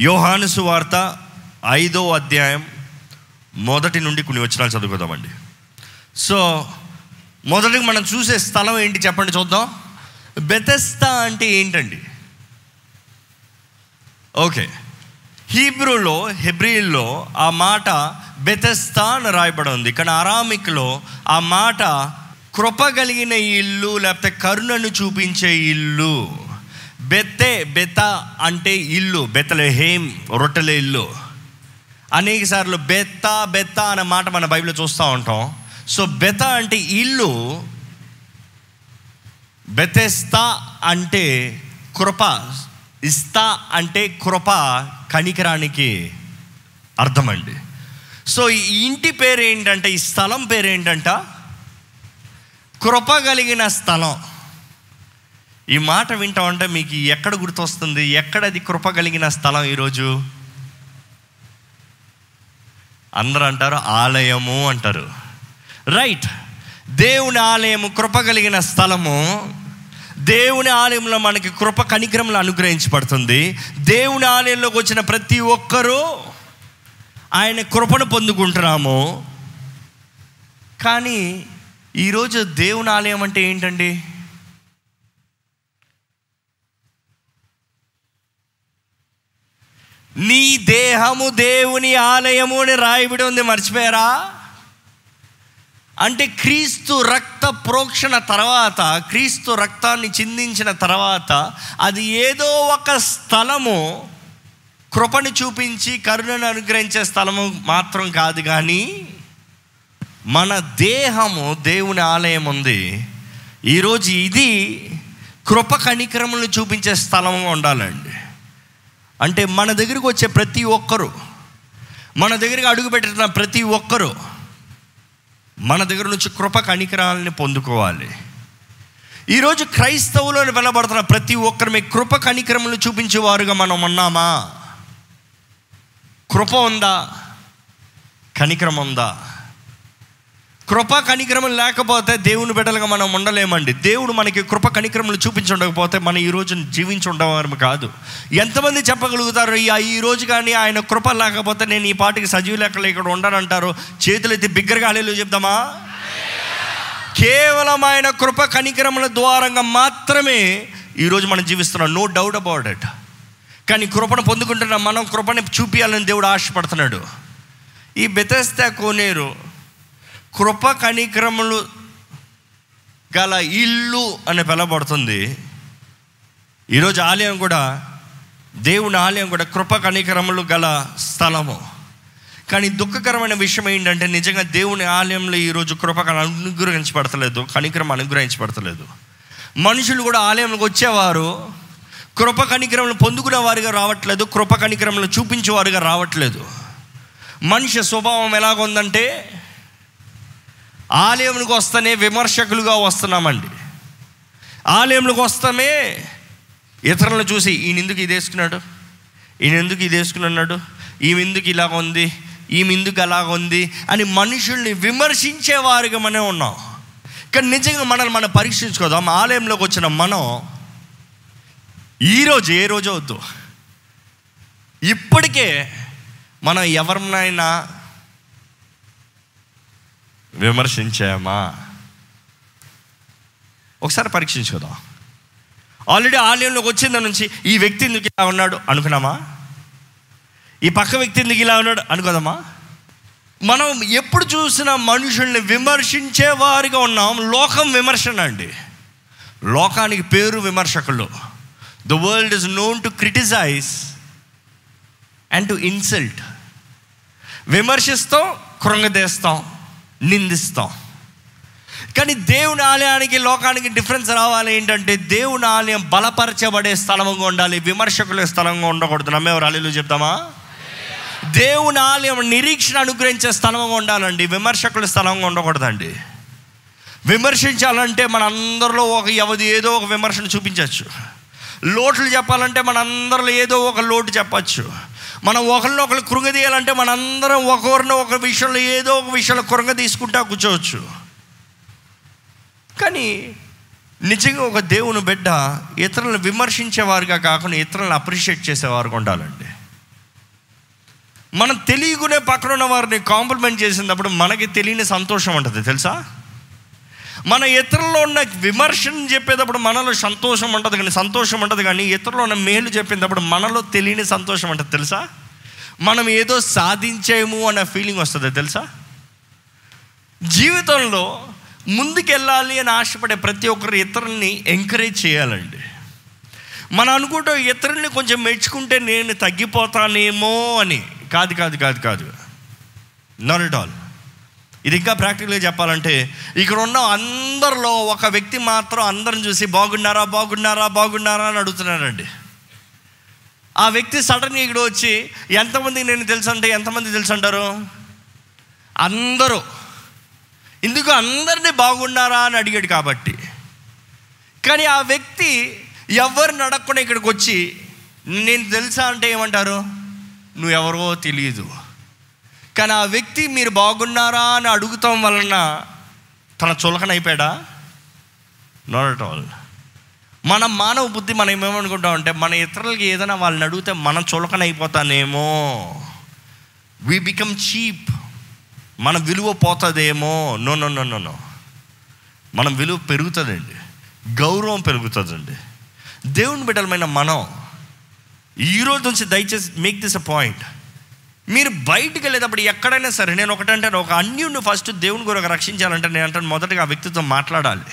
యోహాను సువార్త ఐదో అధ్యాయం మొదటి నుండి కొన్ని వచనాలు చదువుకుందామండి. సో మొదటికి మనం చూసే స్థలం ఏంటి చెప్పండి చూద్దాం. బెతెస్తా అంటే ఏంటండి? ఓకే. హీబ్రూలో హెబ్రిల్లో ఆ మాట బెతెస్తా అని రాయబడి ఉంది. కానీ అరామిక్లో ఆ మాట కృప కలిగిన ఇల్లు లేకపోతే కరుణను చూపించే ఇల్లు. బెత్తే బెత అంటే ఇల్లు బెతలహేం రొట్టెల ఇల్లు. అనేక సార్లు బెత్త బెత్త అనే మాట మన బైబిల్లో చూస్తూ ఉంటాం. సో బెత అంటే ఇల్లు బెతెస్తా అంటే కృప ఇస్తా అంటే కృప కనికరానికి అర్థమండి. సో ఈ ఇంటి పేరు ఏంటంటే ఈ స్థలం పేరు ఏంటంట కృప కలిగిన స్థలం. ఈ మాట వింటా ఉంటే మీకు ఎక్కడ గుర్తొస్తుంది? ఎక్కడది కృప కలిగిన స్థలం ఈరోజు? అందరూ అంటారు ఆలయము అంటారు. రైట్ దేవుని ఆలయము కృప కలిగిన స్థలము. దేవుని ఆలయంలో మనకి కృప కనికరంలో అనుగ్రహించబడుతుంది. దేవుని ఆలయంలోకి వచ్చిన ప్రతి ఒక్కరూ ఆయన కృపను పొందుకుంటున్నాము. కానీ ఈరోజు దేవుని ఆలయం అంటే ఏంటండి? నీ దేహము దేవుని ఆలయము అని రాయబడి ఉంది మర్చిపోయారా? అంటే క్రీస్తు రక్త ప్రోక్షణ తర్వాత క్రీస్తు రక్తాన్ని చిందించిన తర్వాత అది ఏదో ఒక స్థలము కృపని చూపించి కరుణను అనుగ్రహించే స్థలము మాత్రం కాదు కానీ మన దేహము దేవుని ఆలయం ఉంది. ఈరోజు ఇది కృప కనికరములను చూపించే స్థలంగా ఉండాలండి. అంటే మన దగ్గరికి వచ్చే ప్రతి ఒక్కరు మన దగ్గరికి అడుగుపెట్టిన ప్రతి ఒక్కరు మన దగ్గర నుంచి కృప కణికరాలని పొందుకోవాలి. ఈరోజు క్రైస్తవులో వెనబడుతున్న ప్రతి ఒక్కరిమే కృప కనికరములు చూపించేవారుగా మనం ఉన్నామా? కృప ఉందా? కనికరం ఉందా? కృప కనిక్రమం లేకపోతే దేవుని బిడ్డలుగా మనం ఉండలేమండి. దేవుడు మనకి కృప కనిక్రమలు చూపించుండకపోతే మనం ఈ రోజు జీవించి కాదు. ఎంతమంది చెప్పగలుగుతారు ఈ రోజు కానీ ఆయన కృప లేకపోతే నేను ఈ పాటికి సజీవ లెక్క ఇక్కడ ఉండనంటారు? చేతులు ఎత్తి బిగ్గరగా అలేలు చెప్దామా? కేవలం ఆయన కృప కనిక్రమల ద్వారంగా మాత్రమే ఈరోజు మనం జీవిస్తున్నాం. నో డౌట్ అబౌట్ ఇట్ కానీ కృపను పొందుకుంటున్న మనం కృపని చూపించాలని దేవుడు ఆశపడుతున్నాడు. ఈ బెతెస్తా కోనేరు కృప కనిక్రములు గల ఇల్లు అని పిలబడుతుంది ఈరోజు ఆలయం కూడా దేవుని ఆలయం కూడా కృప కనికరములు గల స్థలము. కానీ దుఃఖకరమైన విషయం ఏంటంటే నిజంగా దేవుని ఆలయంలో ఈరోజు కృప అనుగ్రహించబడతలేదు కనికరం అనుగ్రహించబడతలేదు. మనుషులు కూడా ఆలయంలోకి వచ్చేవారు కృప కనికరములు పొందుకునే వారిగా రావట్లేదు కృప కనికరములు చూపించేవారుగా రావట్లేదు. మనిషి స్వభావం ఎలాగుందంటే ఆలయంలోకి వస్తేనే విమర్శకులుగా వస్తున్నామండి. ఆలయంలోకి వస్తామే ఇతరులను చూసి ఈయన ఎందుకు ఇది వేసుకున్నాడు? ఈయన ఎందుకు ఇది వేసుకున్నాడు ఈమె ఎందుకు ఇలాగ ఉంది? ఈమె ఎందుకు అలాగ ఉంది? అని మనుషుల్ని విమర్శించేవారుగా మనం ఉన్నాం. కానీ నిజంగా మనల్ని మనం పరీక్షించుకోదాం ఆలయంలోకి వచ్చిన మనం ఈరోజు ఏ రోజు వద్దు. ఇప్పటికే మనం ఎవరినైనా విమర్శించామా? ఒకసారి పరీక్షించుకుందాం. ఆల్రెడీ ఆలయంలోకి వచ్చిన నుంచి ఈ వ్యక్తి ఎందుకు ఇలా ఉన్నాడు అనుకున్నామా? ఈ పక్క వ్యక్తి ఎందుకు ఇలా ఉన్నాడు అనుకోదామా? మనం ఎప్పుడు చూసిన మనుషుల్ని విమర్శించే వారిగా ఉన్నాం. లోకం విమర్శన అండి. లోకానికి పేరు విమర్శకులు. The world is known to criticize and to insult విమర్శిస్తాం కృంగదేస్తాం. నిందిస్తాం. కానీ దేవుని ఆలయానికి లోకానికి డిఫరెన్స్ రావాలి ఏంటంటే దేవుని ఆలయం బలపరచబడే స్థలంగా ఉండాలి విమర్శకుల స్థలంగా ఉండకూడదు. నమ్మేవారు అల్లు చెప్తామా దేవుని ఆలయం నిరీక్షణ అనుగ్రహించే స్థలంగా ఉండాలండి విమర్శకుల స్థలంగా ఉండకూడదండి. విమర్శించాలంటే మన అందరిలో ఒక ఎవది ఏదో ఒక విమర్శను చూపించవచ్చు. లోట్లు చెప్పాలంటే మన అందరిలో ఏదో ఒక లోటు చెప్పచ్చు. మనం ఒకరిని ఒకరు కృంగదీయాలంటే మనందరం ఒకరిని ఒక విషయంలో ఏదో ఒక విషయంలో కృంగ తీసుకుంటా కూర్చోవచ్చు. కానీ నిజంగా ఒక దేవుని బిడ్డ ఇతరులను విమర్శించేవారుగా కాకుండా ఇతరులను అప్రిషియేట్ చేసేవారుగా ఉండాలండి. మనం తెలియకునే పక్కన ఉన్న వారిని కాంప్లిమెంట్ చేసినప్పుడు మనకి తెలియని సంతోషం ఉంటుంది తెలుసా? మన ఇతరుల్లో ఉన్న విమర్శను చెప్పేటప్పుడు మనలో సంతోషం ఉంటుంది కానీ సంతోషం ఉంటుంది కానీ ఇతరులో ఉన్న మేలు చెప్పేటప్పుడు మనలో తెలియని సంతోషం ఉంటుంది తెలుసా? మనం ఏదో సాధించేము అన్న ఫీలింగ్ వస్తుంది తెలుసా? జీవితంలో ముందుకెళ్ళాలి అని ఆశపడే ప్రతి ఒక్కరు ఇతరుల్ని ఎంకరేజ్ చేయాలండి. మనం అనుకుంటాం ఇతరుల్ని కొంచెం మెచ్చుకుంటే నేను తగ్గిపోతానేమో అని. కాదు కాదు కాదు కాదు. నాట్ ఆల్ ఇది ఇంకా ప్రాక్టికల్గా చెప్పాలంటే ఇక్కడ ఉన్న అందరిలో ఒక వ్యక్తి మాత్రం అందరం చూసి బాగున్నారా బాగున్నారా బాగున్నారా అని అడుగుతున్నారండి ఆ వ్యక్తి సడన్గా ఇక్కడ వచ్చి ఎంతమంది నేను తెలుసు అంటే ఎంతమంది తెలుసు అంటారు అందరూ. ఇందుకు అందరినీ బాగున్నారా? అని అడిగాడు కాబట్టి. కానీ ఆ వ్యక్తి ఎవరిని అడగకుండా ఇక్కడికి వచ్చి నేను తెలుసా అంటే ఏమంటారు? నువ్వెవరో తెలియదు. కానీ ఆ వ్యక్తి మీరు బాగున్నారా అని అడుగుతాం వలన తన చులకన అయిపోయాడా? నాట్ అట్ ఆల్ మన మానవ బుద్ధి మనం ఏమనుకుంటాం అంటే మన ఇతరులకి ఏదైనా వాళ్ళని అడిగితే మనం చులకన అయిపోతానేమో. వి బికమ్ చీప్ మన విలువ పోతుందేమో. No no no no no మనం విలువ పెరుగుతుందండి. గౌరవం పెరుగుతుందండి. దేవుని బిడ్డలమైన మనం ఈరోజు నుంచి దయచేసి మేక్ దిస్ అ పాయింట్ మీరు బయటికి వెళ్ళేటప్పుడు ఎక్కడైనా సరే నేను ఒకటంటే ఒక అన్యుడిని ఫస్ట్ దేవుని గురకు రక్షించాలంటే నేను అంటాను మొదటగా ఆ వ్యక్తితో మాట్లాడాలి.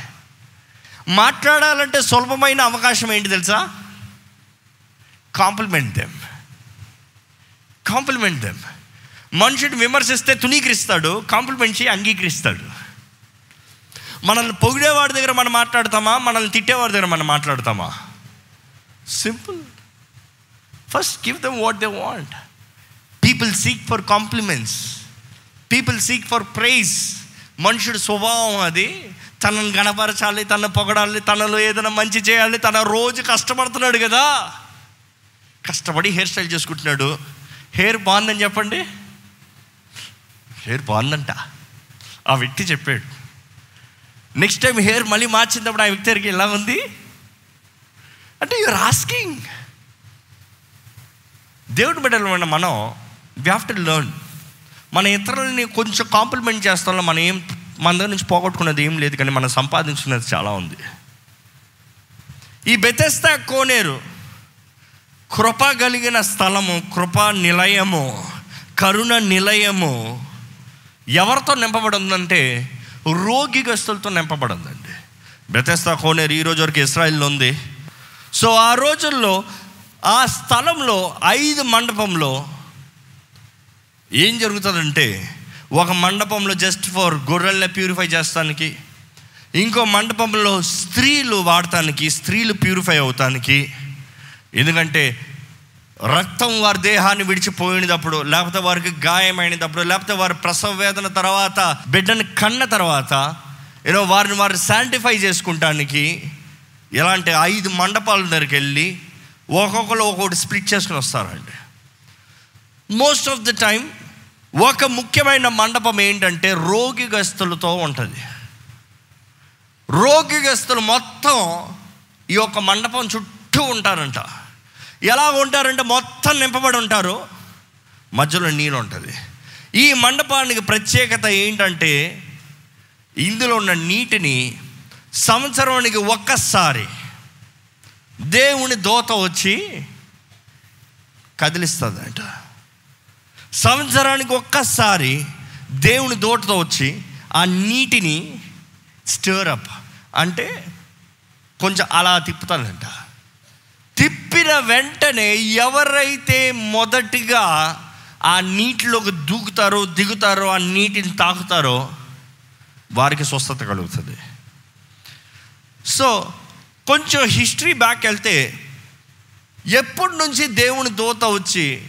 మాట్లాడాలంటే సులభమైన అవకాశం ఏంటి తెలుసా? కాంప్లిమెంట్ దెమ్ కాంప్లిమెంట్ దెమ్ మనుషుడు విమర్శిస్తే తునీకరిస్తాడు కాంప్లిమెంట్ చేయి అంగీకరిస్తాడు. మనల్ని పొగిడేవాడి దగ్గర మనం మాట్లాడతామా? మనల్ని తిట్టేవాడి దగ్గర మనం మాట్లాడతామా? Simple first give them what they want people seek for compliments people seek for praise మనుషుడు స్వభావం అది. తనను గణపరచాలి తనను పొగడాలి తనలో ఏదైనా మంచి చేయాలి తన రోజు కష్టపడుతున్నాడు కదా. కష్టపడి హెయిర్ స్టైల్ చేసుకుంటున్నాడు. హెయిర్ బాగుందని చెప్పండి. హెయిర్ బాగుందంట. ఆ వ్యక్తి చెప్పాడు. నెక్స్ట్ టైం హెయిర్ మళ్ళీ మార్చినప్పుడు ఆ వ్యక్తి దగ్గరికి ఎలా ఉంది? అంటే యూఆర్ ఆస్కింగ్ దేవుడి బిడ్డలు మనం వి హ్యావ్ టు లెర్న్ మన ఇతరులని కొంచెం కాంప్లిమెంట్ చేస్తాం మనం ఏం మన దగ్గర నుంచి పోగొట్టుకున్నది ఏం లేదు కానీ మనం సంపాదించుకున్నది చాలా ఉంది. ఈ బెతెస్తా కోనేరు కృప కలిగిన స్థలము కృప నిలయము కరుణ నిలయము ఎవరితో నింపబడి ఉందంటే రోగిగస్తులతో నింపబడిందండి బెతెస్తా కోనేరు ఈ రోజు వరకు ఇస్రాయిల్లో ఉంది. సో ఆ రోజుల్లో ఆ స్థలంలో ఐదు మండపంలో ఏం జరుగుతుందంటే ఒక మండపంలో జస్ట్ ఫర్ గొర్రెల్ని ప్యూరిఫై చేస్తానికి ఇంకో మండపంలో స్త్రీలు వాడటానికి స్త్రీలు ప్యూరిఫై అవుతానికి ఎందుకంటే రక్తం వారి దేహాన్ని విడిచిపోయినప్పుడు లేకపోతే వారికి గాయమైనప్పుడు లేకపోతే వారి ప్రసవ వేదన తర్వాత బిడ్డని కన్న తర్వాత ఏదో వారిని వారు శాంటిఫై చేసుకుంటానికి ఎలాంటి ఐదు మండపాల దగ్గరికి వెళ్ళి ఒక్కొక్కరు ఒక్కొక్కటి స్ప్లిట్ చేసుకుని వస్తారండి. మోస్ట్ ఆఫ్ ద టైం ఒక ముఖ్యమైన మండపం ఏంటంటే రోగిగస్తులతో ఉంటుంది. రోగిగస్తులు మొత్తం ఈ యొక్క మండపం చుట్టూ ఉంటారంట. ఎలా ఉంటారంటే మొత్తం నింపబడి ఉంటారు. మధ్యలో నీళ్ళు ఉంటుంది. ఈ మండపానికి ప్రత్యేకత ఏంటంటే ఇందులో ఉన్న నీటిని సంవత్సరానికి ఒక్కసారి దేవుని దోత వచ్చి కదిలిస్తుందంట సంవత్సరానికి ఒక్కసారి దేవుని దోటతో వచ్చి ఆ నీటిని స్టర్ అప్ అంటే కొంచెం అలా తిప్పుతానంట తిప్పిన వెంటనే ఎవరైతే మొదటిగా ఆ నీటిలోకి దూకుతారో దిగుతారో ఆ నీటిని తాకుతారో వారికి స్వస్థత కలుగుతుంది. సో కొంచెం హిస్టరీ బ్యాక్ వెళ్తే ఎప్పటి నుంచి దేవుని దోత వచ్చి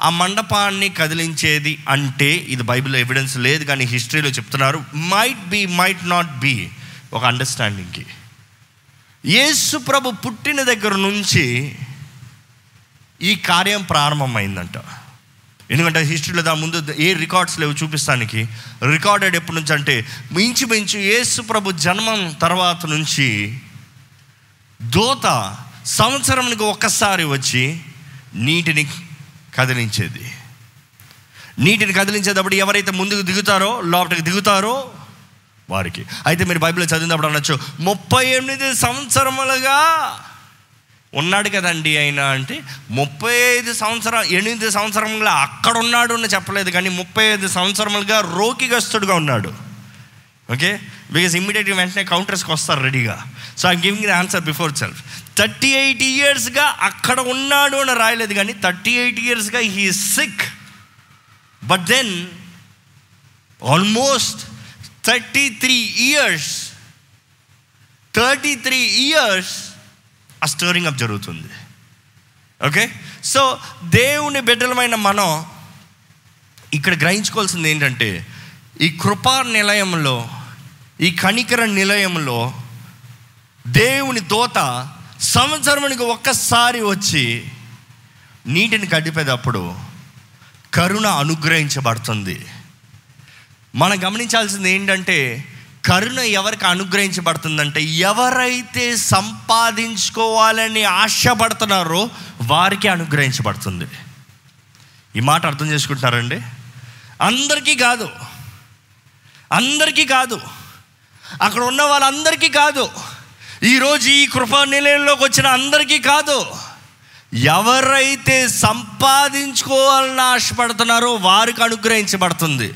ఆ మండపాన్ని కదిలించేది అంటే ఇది బైబిల్ ఎవిడెన్స్ లేదు కానీ హిస్టరీలో చెప్తున్నారు might be might not be ఒక అండర్స్టాండింగ్కి యేసు ప్రభు పుట్టిన దగ్గర నుంచి ఈ కార్యం ప్రారంభమైందంట. ఎందుకంటే హిస్టరీలో దాని ముందు ఏ రికార్డ్స్ లేవు చూపిస్తానికి. రికార్డెడ్ ఎప్పటి నుంచి అంటే మించుమించు యేసు ప్రభు జన్మం తర్వాత నుంచి దోత సంవత్సరానికి ఒక్కసారి వచ్చి నీటిని కదిలించేది. నీటిని కదిలించేటప్పుడు ఎవరైతే ముందుకు దిగుతారో లోపలికి దిగుతారో వారికి. అయితే మీరు బైబిల్ చదివినప్పుడు అనొచ్చు ముప్పై ఎనిమిది సంవత్సరములుగా ఉన్నాడు కదండి ఆయన అంటే ముప్పై ఐదు సంవత్సరం ఎనిమిది సంవత్సరములుగా అక్కడ ఉన్నాడు అని చెప్పలేదు కానీ ముప్పై ఐదు సంవత్సరములుగా రోగిగస్తుడుగా ఉన్నాడు. ఓకే? బికాస్ ఇమ్మీడియట్గా వెంటనే కౌంటర్స్కి వస్తారు రెడీగా. So I giving the answer before self thirty eight ఇయర్స్గా అక్కడ ఉన్నాడు అని రాయలేదు కానీ థర్టీ ఎయిట్ ఇయర్స్గా he sick but then almost thirty three years thirty three years ఆ స్టోరింగ్ అప్ జరుగుతుంది. ఓకే సో దేవుని బిడ్డలమైన మనం ఇక్కడ గ్రహించుకోవాల్సింది ఏంటంటే ఈ కృపా నిలయంలో ఈ కణికర నిలయంలో దేవుని దోత సంవత్సరానికి ఒక్కసారి వచ్చి నీటిని గడిపేటప్పుడు కరుణ అనుగ్రహించబడుతుంది. మనం గమనించాల్సింది ఏంటంటే కరుణ ఎవరికి అనుగ్రహించబడుతుందంటే ఎవరైతే సంపాదించుకోవాలని ఆశపడుతున్నారో వారికి అనుగ్రహించబడుతుంది. ఈ మాట అర్థం చేసుకుంటున్నారండి? అందరికీ కాదు. అందరికీ కాదు. అక్కడ ఉన్న వాళ్ళందరికీ కాదు. ఈరోజు ఈ కృపా నిలయంలోకి వచ్చిన అందరికీ కాదు ఎవరైతే సంపాదించుకోవాలని ఆశపడుతున్నారో వారికి అనుగ్రహించబడుతుంది.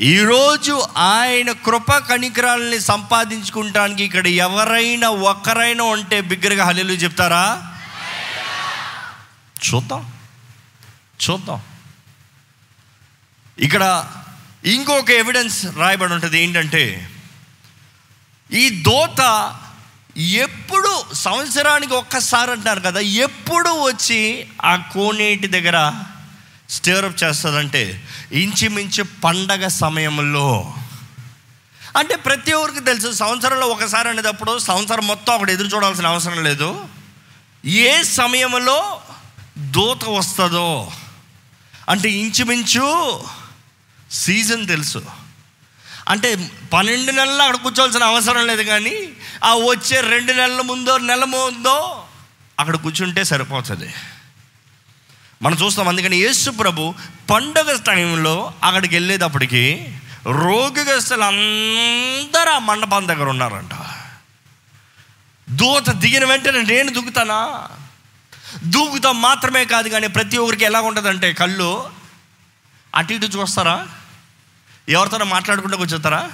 ఈరోజు ఆయన కృప కణికరాలని సంపాదించుకుంటానికి ఇక్కడ ఎవరైనా ఒక్కరైనా ఉంటే బిగ్గరగా హలీలు చెప్తారా? చూద్దాం. చూద్దాం. ఇక్కడ ఇంకొక ఎవిడెన్స్ రాయబడి ఉంటుంది ఏంటంటే ఈ దోత ఎప్పుడు సంవత్సరానికి ఒక్కసారి అంటారు కదా ఎప్పుడు వచ్చి ఆ కోనేటి దగ్గర స్టేరప్ చేస్తుందంటే ఇంచుమించు పండగ సమయంలో. అంటే ప్రతి ఒక్కరికి తెలుసు సంవత్సరంలో ఒకసారి అనేటప్పుడు సంవత్సరం మొత్తం అక్కడ ఎదురు చూడాల్సిన అవసరం లేదు. ఏ సమయంలో దూత వస్తుందో అంటే ఇంచుమించు సీజన్ తెలుసు. అంటే పన్నెండు నెలలు అక్కడ కూర్చోవాల్సిన అవసరం లేదు కానీ ఆ వచ్చే రెండు నెలల ముందో నెల ముందో అక్కడ కూర్చుంటే సరిపోతుంది. మనం చూస్తాం అందుకని యేసు ప్రభు పండగ టైంలో అక్కడికి వెళ్ళేటప్పటికి రోగిగస్తులు అందరూ ఆ మండపం దగ్గర ఉన్నారంట. దూత దిగిన వెంటనే నేను దూకుతానా? దూకుతాం మాత్రమే కాదు కానీ ప్రతి ఒక్కరికి ఎలా ఉంటుందంటే కళ్ళు అటు ఇటు చూస్తారా? ఎవరితోనో మాట్లాడుకుంటూ కూర్చోతారా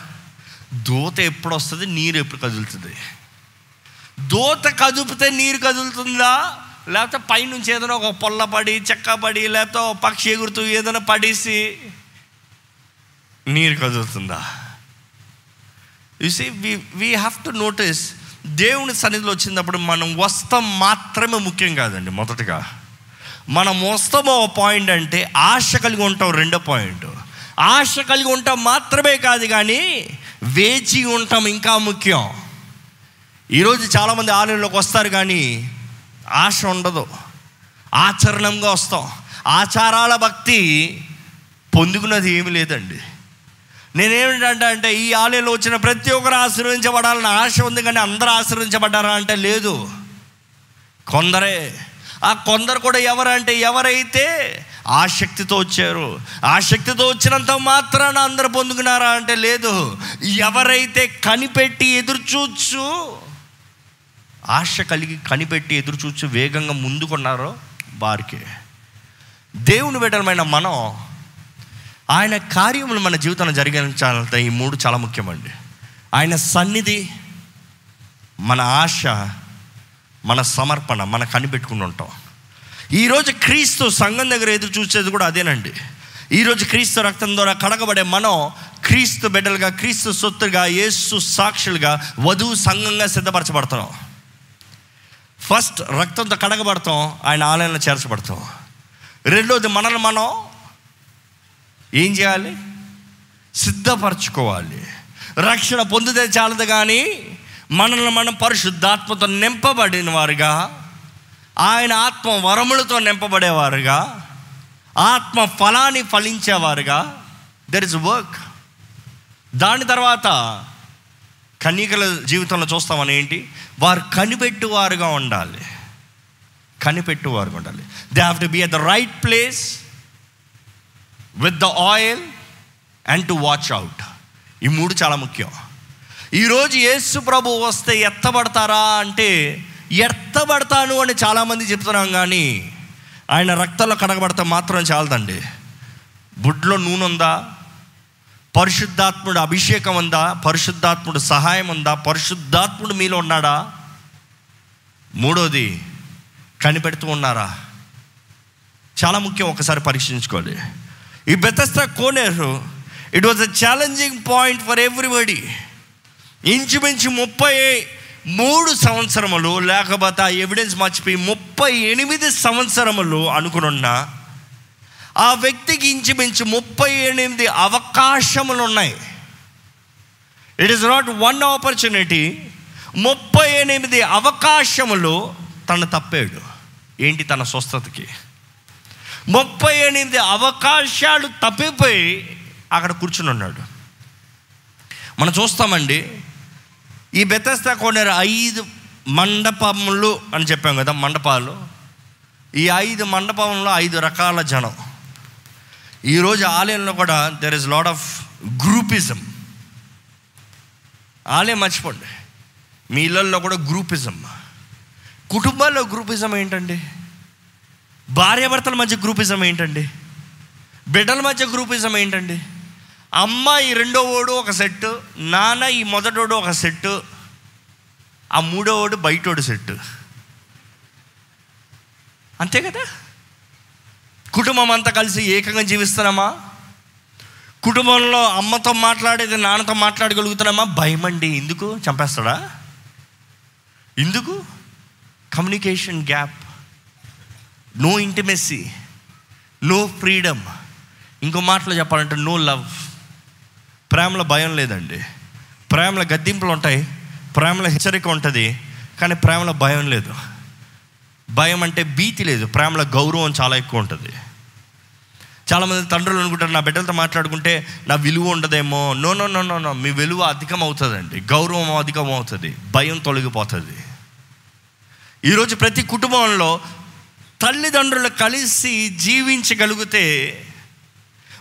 దూత ఎప్పుడు వస్తుంది? నీరు ఎప్పుడు కదులుతుంది? దూత కదుపితే నీరు కదులుతుందా? లేకపోతే పైనుంచి ఏదైనా ఒక పొల్ల పడి చెక్క పడి లేకపోతే ఒక పక్షి ఎగురుతూ ఏదైనా పడేసి నీరు కదులుతుందా? See we we have to notice దేవుని సన్నిధిలో వచ్చినప్పుడు మనం వస్తాం మాత్రమే ముఖ్యం కాదండి మొదటగా. మనం వస్తామో ఒక పాయింట్ అంటే ఆశ కలిగి ఉంటాం రెండో పాయింట్ ఆశ కలిగి ఉంటాం మాత్రమే కాదు కానీ వేచి ఉంటాం ఇంకా ముఖ్యం. ఈరోజు చాలామంది ఆలయంలోకి వస్తారు కానీ ఆశ ఉండదు. ఆచరణంగా వస్తాం. ఆచారాల భక్తి పొందుకున్నది ఏమి లేదండి. నేనేమిటంటే అంటే ఈ ఆలయంలో వచ్చిన ప్రతి ఒక్కరు ఆశీర్వదించబడాలని ఆశ ఉంది కానీ అందరూ ఆశీర్వదించబడ్డారా అంటే లేదు. కొందరే. ఆ కొందరు కూడా ఎవరంటే ఎవరైతే ఆసక్తితో వచ్చారు. ఆసక్తితో వచ్చినంత మాత్రాన అందరు పొందుకున్నారా అంటే లేదు. ఎవరైతే కనిపెట్టి ఎదురుచూచు ఆశ కలిగి కనిపెట్టి ఎదురుచూచి వేగంగా ముందుకున్నారో వారికి. దేవుని బిడ్డలమైన మనం ఆయన కార్యములు మన జీవితంలో జరిగించాలంటే ఈ మూడు చాలా ముఖ్యమండి. ఆయన సన్నిధి మన ఆశ మన సమర్పణ మన కనిపెట్టుకుని ఉంటాం. ఈరోజు క్రీస్తు సంఘం దగ్గర ఎదురు చూసేది కూడా అదేనండి. ఈరోజు క్రీస్తు రక్తం ద్వారా కడగబడే మనం క్రీస్తు బిడ్డలుగా క్రీస్తు సొత్తుగా యేసు సాక్షులుగా వధువు సంఘంగా సిద్ధపరచబడతాం ఫస్ట్ రక్తంతో కడగబడతాం ఆయన ఆలయంలో చేర్చబడతాం. రెండోది మనల్ని మనం ఏం చేయాలి? సిద్ధపరచుకోవాలి. రక్షణ పొందితే చాలదు కానీ మనల్ని మనం పరిశుద్ధాత్మతో నింపబడిన వారుగా ఆయన ఆత్మ వరములతో నింపబడేవారుగా ఆత్మ ఫలాన్ని ఫలించేవారుగా. దెర్ ఇస్ వర్క్ దాని తర్వాత కన్యకల జీవితంలో చూస్తామని ఏంటి? వారు కనిపెట్టువారుగా ఉండాలి. కనిపెట్టువారుగా ఉండాలి. They have to be at the right place with the oil and to watch out ఈ మూడు చాలా ముఖ్యం. ఈరోజు యేసు ప్రభు వస్తే ఎత్తబడతారా అంటే ఎత్తబడతాను అని చాలామంది చెప్తున్నాం కానీ ఆయన రక్తంలో కడగబడితే మాత్రం చాలదండి. బుడ్లో నూనె ఉందా? పరిశుద్ధాత్ముడు అభిషేకం ఉందా? పరిశుద్ధాత్ముడు సహాయం ఉందా? పరిశుద్ధాత్ముడు మీలో ఉన్నాడా? మూడోది కనిపెడుతూ ఉన్నారా? చాలా ముఖ్యం ఒకసారి పరీక్షించుకోవాలి. ఈ Bethesda Koneru it was a challenging point for everybody ఇంచుమించు ముప్పై మూడు సంవత్సరములు లేకపోతే ఆ ఎవిడెన్స్ మర్చిపోయి ముప్పై ఎనిమిది సంవత్సరములు అనుకునున్నా ఆ వ్యక్తికి ఇంచుమించు ముప్పై ఎనిమిది అవకాశములు ఉన్నాయి. It is not one opportunity ముప్పై ఎనిమిది అవకాశములు తను తప్పాడు. ఏంటి తన స్వస్థతకి? ముప్పై ఎనిమిది అవకాశాలు తప్పిపోయి అక్కడ కూర్చుని ఉన్నాడు. మనం చూస్తామండి ఈ బెతస్తా కొనేరు ఐదు మండపములు అని చెప్పాం కదా మండపాలు. ఈ ఐదు మండపంలో ఐదు రకాల జనం. ఈరోజు ఆలయంలో కూడా there is lot of groupism ఆలయం మర్చిపోండి. మీ ఇళ్ళల్లో కూడా గ్రూపిజం కుటుంబాల్లో గ్రూపిజం ఏంటండి? భార్యాభర్తల మధ్య గ్రూపిజం ఏంటండి? బిడ్డల మధ్య గ్రూపిజం ఏంటండి? అమ్మ ఈ రెండో ఓడు ఒక సెట్టు నాన్న ఈ మొదటోడు ఒక సెట్టు ఆ మూడో ఓడు బయటోడు సెట్టు. అంతే కదా? కుటుంబం అంతా కలిసి ఏకంగా జీవిస్తున్నామా? కుటుంబంలో అమ్మతో మాట్లాడేది నాన్నతో మాట్లాడగలుగుతున్నామా? భయం అండి. ఎందుకు? చంపేస్తాడా? ఎందుకు? Communication gap. No intimacy no freedom. ఇంకో మాటలో చెప్పాలంటే నో లవ్. ప్రేమలో భయం లేదండి. ప్రేమలో గద్దింపులు ఉంటాయి ప్రేమలో హెచ్చరిక ఉంటుంది కానీ ప్రేమలో భయం లేదు. భయం అంటే భీతి లేదు ప్రేమలో గౌరవం చాలా ఎక్కువ ఉంటుంది. చాలామంది తండ్రులు అనుకుంటారు నా బిడ్డలతో మాట్లాడుకుంటే నా విలువ ఉండదేమో. No no no no no మీ విలువ అధికం అవుతుందండి గౌరవం అధికం అవుతుంది భయం తొలగిపోతుంది. ఈరోజు ప్రతి కుటుంబంలో తల్లిదండ్రులు కలిసి జీవించగలిగితే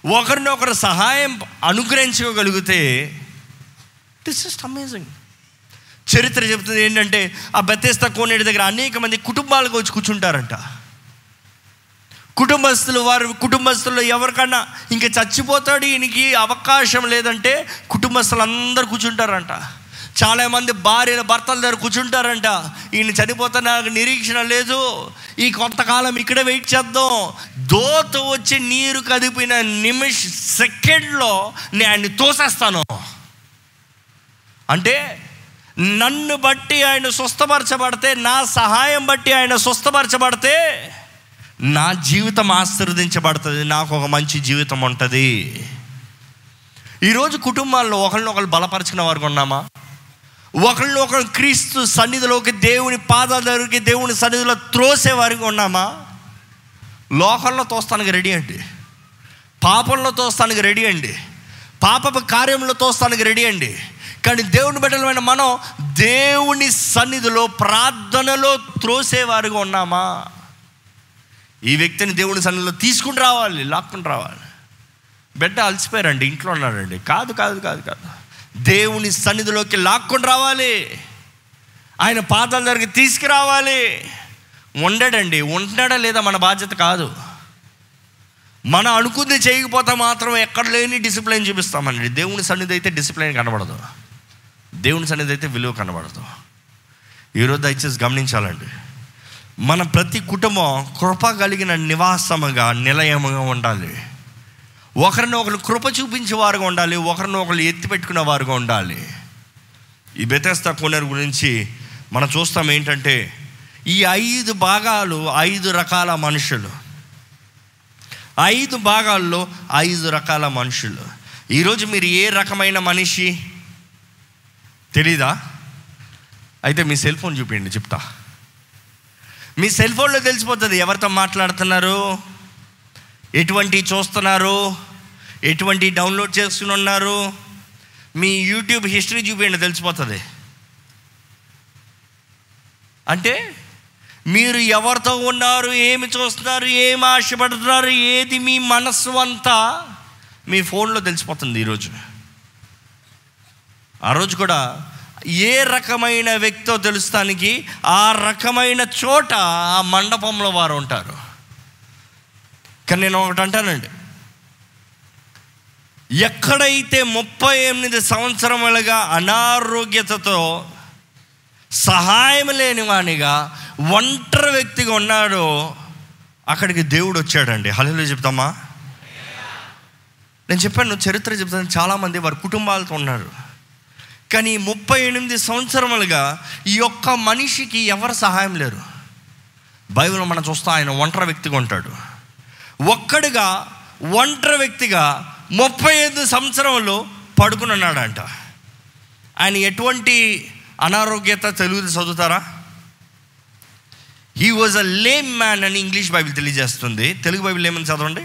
ఒకరినొకరు సహాయం అనుగ్రహించగలిగితే దిస్ ఇస్ అమేజింగ్ చరిత్ర చెబుతుంది ఏంటంటే ఆ బెత్తేస్త కోనేటి దగ్గర అనేక మంది కుటుంబాలకు వచ్చి కూర్చుంటారంట. కుటుంబస్తులు వారు కుటుంబస్తులు ఎవరికన్నా ఇంకా చచ్చిపోతాడు ఈయనకి అవకాశం లేదంటే కుటుంబస్తులు అందరు కూర్చుంటారంట. చాలామంది భార్యలు భర్తల దగ్గర కూర్చుంటారంట. ఈయన చనిపోతే నాకు నిరీక్షణ లేదు. ఈ కొంతకాలం ఇక్కడే వెయిట్ చేద్దాం. దోత వచ్చి నీరు కదిపిన నిమిష సెకండ్లో నేను ఆయన్ని తోసేస్తాను. అంటే నన్ను బట్టి ఆయన స్వస్థపరచబడితే నా సహాయం బట్టి ఆయన స్వస్థపరచబడితే నా జీవితం ఆశీర్వదించబడుతుంది. నాకు ఒక మంచి జీవితం ఉంటుంది. ఈరోజు కుటుంబాల్లో ఒకరినొకరు బలపరిచిన వారికి ఉన్నామా? ఒకరిని ఒకరు క్రీస్తు సన్నిధిలోకి దేవుని పాదాల దగ్గరికి దేవుని సన్నిధిలో త్రోసే వారికి ఉన్నామా? లోకంలో తోస్తానికి రెడీ అండి. పాపంలో తోస్తానికి రెడీ అండి. పాపపు కార్యంలో తోస్తానికి రెడీ అండి. కానీ దేవుని బిడ్డలమైన మనం దేవుని సన్నిధిలో ప్రార్థనలో త్రోసేవారుగా ఉన్నామా? ఈ వ్యక్తిని దేవుని సన్నిధిలో తీసుకుని రావాలి లాక్కుని రావాలి. బిడ్డ అలసిపోయారండి ఇంట్లో ఉన్నారండి. కాదు కాదు కాదు కాదు. దేవుని సన్నిధిలోకి లాక్కొని రావాలి. ఆయన పాదాల దగ్గరికి తీసుకురావాలి. ఉండడండి ఉండడా లేదా మన బాధ్యత కాదు. మనం అనుకుంది చేయకపోతే మాత్రం ఎక్కడ లేని డిసిప్లిన్ చూపిస్తామండి. దేవుని సన్నిధి అయితే డిసిప్లిన్ కనబడదు. దేవుని సన్నిధి అయితే విలువ కనబడదు. ఈరోజు దయచేసి గమనించాలండి. మన ప్రతి కుటుంబం కృప కలిగిన నివాసముగా నిలయముగా ఉండాలి. ఒకరినొకరు కృప చూపించే వారుగా ఉండాలి ఒకరినొకరు ఎత్తి పెట్టుకునే వారుగా ఉండాలి. ఈ బెతస్తా కొనరు గురించి మనం చూస్తాం ఏంటంటే ఈ ఐదు భాగాలు ఐదు రకాల మనుషులు. ఐదు భాగాల్లో ఐదు రకాల మనుషులు. ఈరోజు మీరు ఏ రకమైన మనిషి? తెలీదా? అయితే మీ సెల్ ఫోన్ చూపించండి చెప్తా. మీ సెల్ ఫోన్లో తెలిసిపోతుంది ఎవరితో మాట్లాడుతున్నారు? ఎటువంటి చూస్తున్నారు? ఎటువంటి డౌన్లోడ్ చేసుకుని ఉన్నారు? మీ యూట్యూబ్ హిస్టరీ చూపించండి తెలిసిపోతుంది. అంటే మీరు ఎవరితో ఉన్నారు ఏమి చూస్తున్నారు ఏమి ఆశపడుతున్నారు ఏది మీ మనస్సు అంతా మీ ఫోన్లో తెలిసిపోతుంది ఈరోజు ఆ రోజు కూడా ఏ రకమైన వ్యక్తితో తెలుస్తానికి ఆ రకమైన చోట ఆ మండపంలో వారు ఉంటారు. కానీ నేను ఒకటి అంటానండి. ఎక్కడైతే ముప్పై ఎనిమిది సంవత్సరములుగా అనారోగ్యతతో సహాయం లేని వానిగా ఒంటరి వ్యక్తిగా ఉన్నాడో అక్కడికి దేవుడు వచ్చాడండి. హలో చెప్తామా? నేను చెప్పాను చరిత్ర చెప్తాను. చాలామంది వారి కుటుంబాలతో ఉన్నారు. కానీ ముప్పై ఎనిమిది సంవత్సరములుగా ఈ యొక్క మనిషికి ఎవరు సహాయం లేరు? బైబిల్ మనం చూస్తా ఆయన ఒంటరి వ్యక్తిగా ఉంటాడు. ఒక్కడిగా ఒంటరి వ్యక్తిగా ముప్పై ఐదు సంవత్సరంలో పడుకుని ఉన్నాడంట ఆయన ఎటువంటి అనారోగ్యత తెలుగు చదువుతారా? He was a lame man అని ఇంగ్లీష్ బైబిల్ తెలియజేస్తుంది. తెలుగు బైబిల్ ఏమని చదవండి?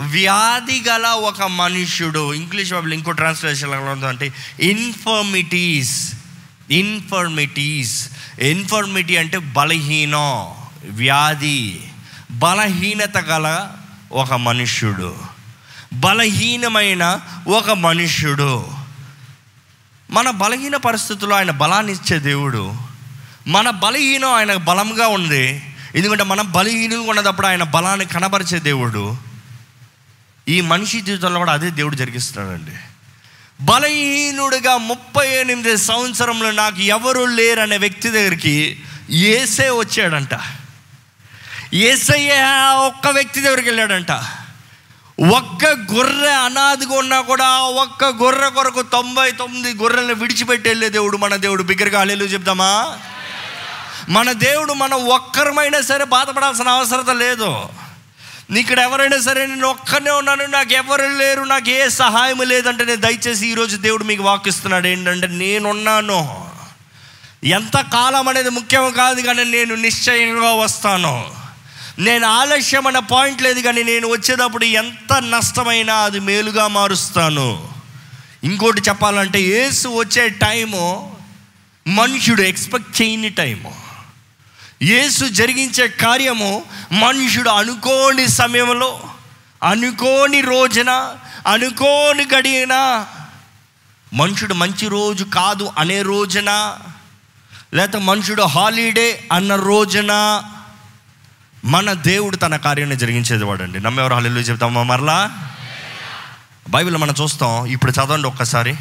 వ్యాధి గల ఒక మనుష్యుడు. ఇంగ్లీష్ బైబిల్ ఇంకో ట్రాన్స్లేషన్ అంటే ఇన్ఫర్మిటీస్ ఇన్ఫర్మిటీస్ ఇన్ఫర్మిటీ అంటే బలహీనం వ్యాధి. బలహీనత గల ఒక మనుష్యుడు. బలహీనమైన ఒక మనుష్యుడు. మన బలహీన పరిస్థితుల్లో ఆయన బలాన్ని ఇచ్చే దేవుడు. మన బలహీనం ఆయన బలంగా ఉంది. ఎందుకంటే మనం బలహీనంగా ఉన్నప్పుడు ఆయన బలాన్ని కనబరిచే దేవుడు. ఈ మనిషి జీవితంలో కూడా అదే దేవుడు జరిగిస్తున్నాడండి. బలహీనుడిగా ముప్పై ఎనిమిది సంవత్సరంలో నాకు ఎవరు లేరనే వ్యక్తి దగ్గరికి ఏసే వచ్చాడంట. ఏసయ్య ఒక్క వ్యక్తి దగ్గరికి వెళ్ళాడంట. ఒక్క గొర్రె అనాదిగా ఉన్నా కూడా ఒక్క గొర్రె కొరకు తొంభై తొమ్మిది గొర్రెలను విడిచిపెట్టి వెళ్ళే దేవుడు మన దేవుడు. బిగ్గరగా అల్లెలు చెప్తామా మన దేవుడు మనం ఒక్కరమైనా సరే బాధపడాల్సిన అవసరత లేదు. ఇక్కడ ఎవరైనా సరే నేను ఒక్కనే ఉన్నాను నాకు ఎవరు లేరు నాకు ఏ సహాయం లేదంటే నేను దయచేసి ఈరోజు దేవుడు మీకు వాకిస్తున్నాడు. ఏంటంటే నేనున్నాను. ఎంత కాలం అనేది ముఖ్యం కాదు కానీ నేను నిశ్చయంగా వస్తాను. నేను ఆలస్యం అన్న పాయింట్ లేదు కానీ నేను వచ్చేటప్పుడు ఎంత నష్టమైనా అది మేలుగా మారుస్తాను. ఇంకోటి చెప్పాలంటే ఏసు వచ్చే టైము మనుషుడు ఎక్స్పెక్ట్ చేయని టైము. యేసు జరిగించే కార్యము మనుషుడు అనుకోని సమయంలో అనుకోని రోజున అనుకోని గడియన మనుషుడు మంచి రోజు కాదు అనే రోజున లేకపోతే మనుషుడు హాలిడే అన్న రోజున మన దేవుడు తన కార్యాన్ని జరిగించేది వాడండి. నమ్మెవరు హాలీలు చెప్తామా? మరలా? బైబిల్ మనం చూస్తాం ఇప్పుడు చదవండి ఒక్కసారి.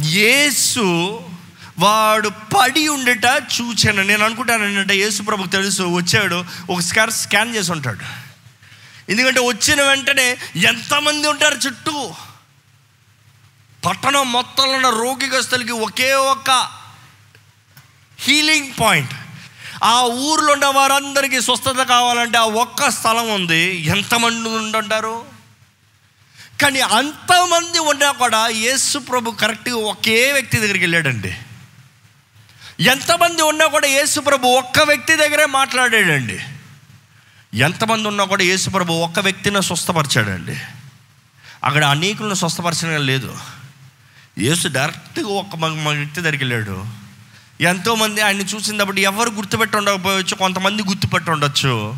యేసు వాడు పడి ఉండట చూచాను. నేను అనుకుంటాను ఏంటంటే యేసు ప్రభుకు తెలుసు వచ్చాడు ఒక స్కాన్ స్కాన్ చేసి ఉంటాడు. ఎందుకంటే వచ్చిన వెంటనే ఎంతమంది ఉంటారు చుట్టూ? పట్టణం మొత్తంలో ఉన్న రోగిగస్తులకి ఒకే ఒక హీలింగ్ పాయింట్ ఆ ఊర్లో ఉన్న వారందరికీ స్వస్థత కావాలంటే ఆ ఒక్క స్థలం ఉంది. ఎంతమంది ఉంటుంటారు కానీ అంతమంది ఉన్నా కూడా యేసు ప్రభు కరెక్ట్గా ఒకే వ్యక్తి దగ్గరికి వెళ్ళాడండి. ఎంతమంది ఉన్నా కూడా యేసు ప్రభు ఒక్క వ్యక్తి దగ్గరే మాట్లాడాడండి. ఎంతమంది ఉన్నా కూడా యేసు ప్రభు ఒక్క వ్యక్తిని స్వస్థపరిచాడండి. అక్కడ అనేకులను స్వస్థపరచడం లేదు. యేసు డైరెక్ట్గా ఒక్క వ్యక్తి దగ్గరికి వెళ్ళాడు. ఎంతోమంది ఆయన్ని చూసినప్పుడు ఎవరు గుర్తుపెట్టి ఉండకపోవచ్చు కొంతమంది గుర్తుపెట్టి ఉండొచ్చు.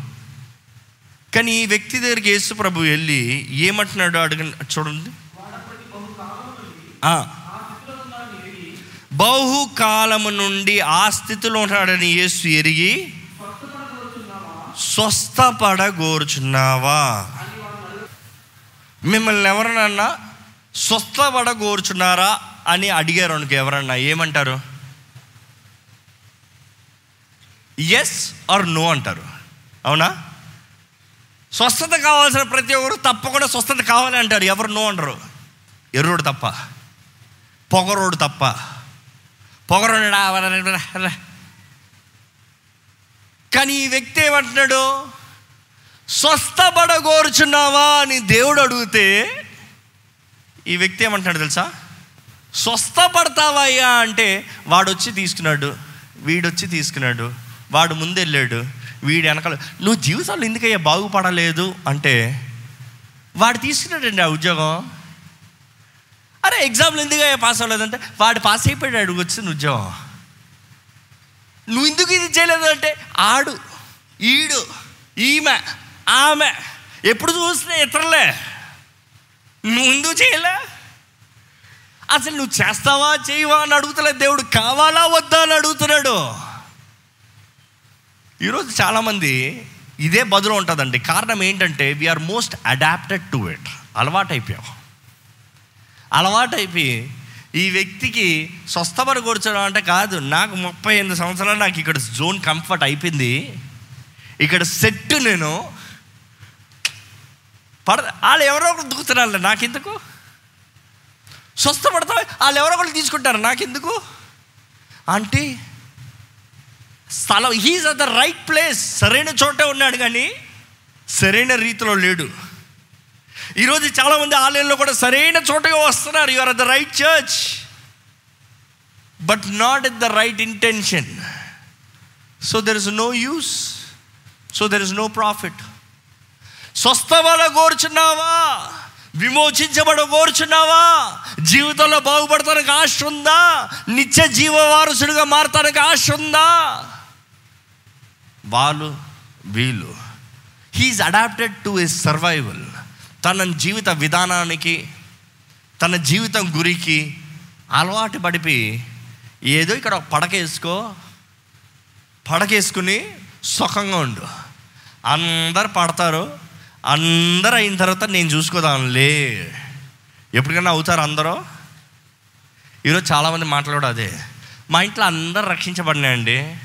కానీ ఈ వ్యక్తి దగ్గరికి యేసు ప్రభు వెళ్ళి ఏమంటున్నాడు అడగ చూడండి. బహుకాలము నుండి ఆ స్థితిలో ఉన్నాడని యేసు ఎరిగి స్వస్థపడగోరుచున్నావా? మిమ్మల్ని ఎవరన్నా స్వస్థపడగోరుచున్నారా? అని అడిగారు అనుకో ఎవరన్నా ఏమంటారు? ఎస్ ఆర్ నో అంటారు. అవునా? స్వస్థత కావాల్సిన ప్రతి ఒక్కరు తప్పకుండా స్వస్థత కావాలి అంటారు. ఎవరు నో అంటారు? ఎర్రోడు తప్ప. పొగరోడు తప్ప. పొగరోడు కానీ ఈ వ్యక్తి ఏమంటున్నాడు? స్వస్థపడగోరుచున్నావా అని దేవుడు అడిగితే ఈ వ్యక్తి ఏమంటున్నాడు తెలుసా? స్వస్థపడతావయ్యా అంటే వాడు వచ్చి తీసుకున్నాడు వీడొచ్చి తీసుకున్నాడు. వాడు ముందెళ్ళాడు వీడు వెనకాల నువ్వు జీవితంలో ఎందుకయ్యా బాగుపడలేదు? అంటే వాడు తీసుకున్నాడండి ఆ ఉద్యోగం. అరే ఎగ్జామ్లు ఎందుకయ్యా పాస్ అవ్వలేదంటే వాడు పాస్ అయిపోయాడు వచ్చిన ఉద్యోగం. నువ్వు ఎందుకు ఇది చేయలేదు? అంటే ఆడు ఈడు ఈమె ఆమె ఎప్పుడు చూసినా ఇతరులే. నువ్వు ఎందుకు చేయలే? అసలు నువ్వు చేస్తావా చేయవా అని అడుగుతలే దేవుడు. కావాలా వద్దా అని అడుగుతున్నాడు. ఈరోజు చాలామంది ఇదే బదులు ఉంటుందండి. కారణం ఏంటంటే we are most adapted to it అలవాటైపోయాం. అలవాటైపోయి ఈ వ్యక్తికి స్వస్థపడి కూర్చోడం అంటే కాదు నాకు ముప్పై ఎనిమిది సంవత్సరాలు నాకు ఇక్కడ జోన్ కంఫర్ట్ అయిపోయింది. ఇక్కడ సెట్ నేను పడ వాళ్ళు ఎవరో ఒకరు దుక్కుతున్నారు నాకెందుకు? స్వస్థపడతా వాళ్ళు ఎవరో ఒకరు తీసుకుంటారు? నాకెందుకు? అంటే స్థలం he's at the right place సరైన చోటే ఉన్నాడు కానీ సరైన రీతిలో లేడు. ఈరోజు చాలామంది ఆలయంలో కూడా సరైన చోటగా వస్తున్నారు. You're at the right church but not at the right intention so there is no use so there is no profit స్వస్థవల కోరుచున్నావా విమోచించబడ కోరుచున్నావా జీవితంలో బాగుపడతానికి ఆశ ఉందా? నిత్య జీవ వారసుడిగా మారటానికి ఆశ ఉందా? వాళ్ళు వీళ్ళు. He is adapted to his survival తన జీవిత విధానానికి తన జీవితం గురికి అలవాటు పడిపి ఏదో ఇక్కడ ఒక పడకేసుకో పడకేసుకుని సుఖంగా ఉండు. అందరు పడతారు. అందరు అయిన తర్వాత నేను చూసుకోదాంలే. ఎప్పటికైనా అవుతారు అందరూ. ఈరోజు చాలామంది మాట్లాడు అదే. మా ఇంట్లో అందరు రక్షించబడినాయండి.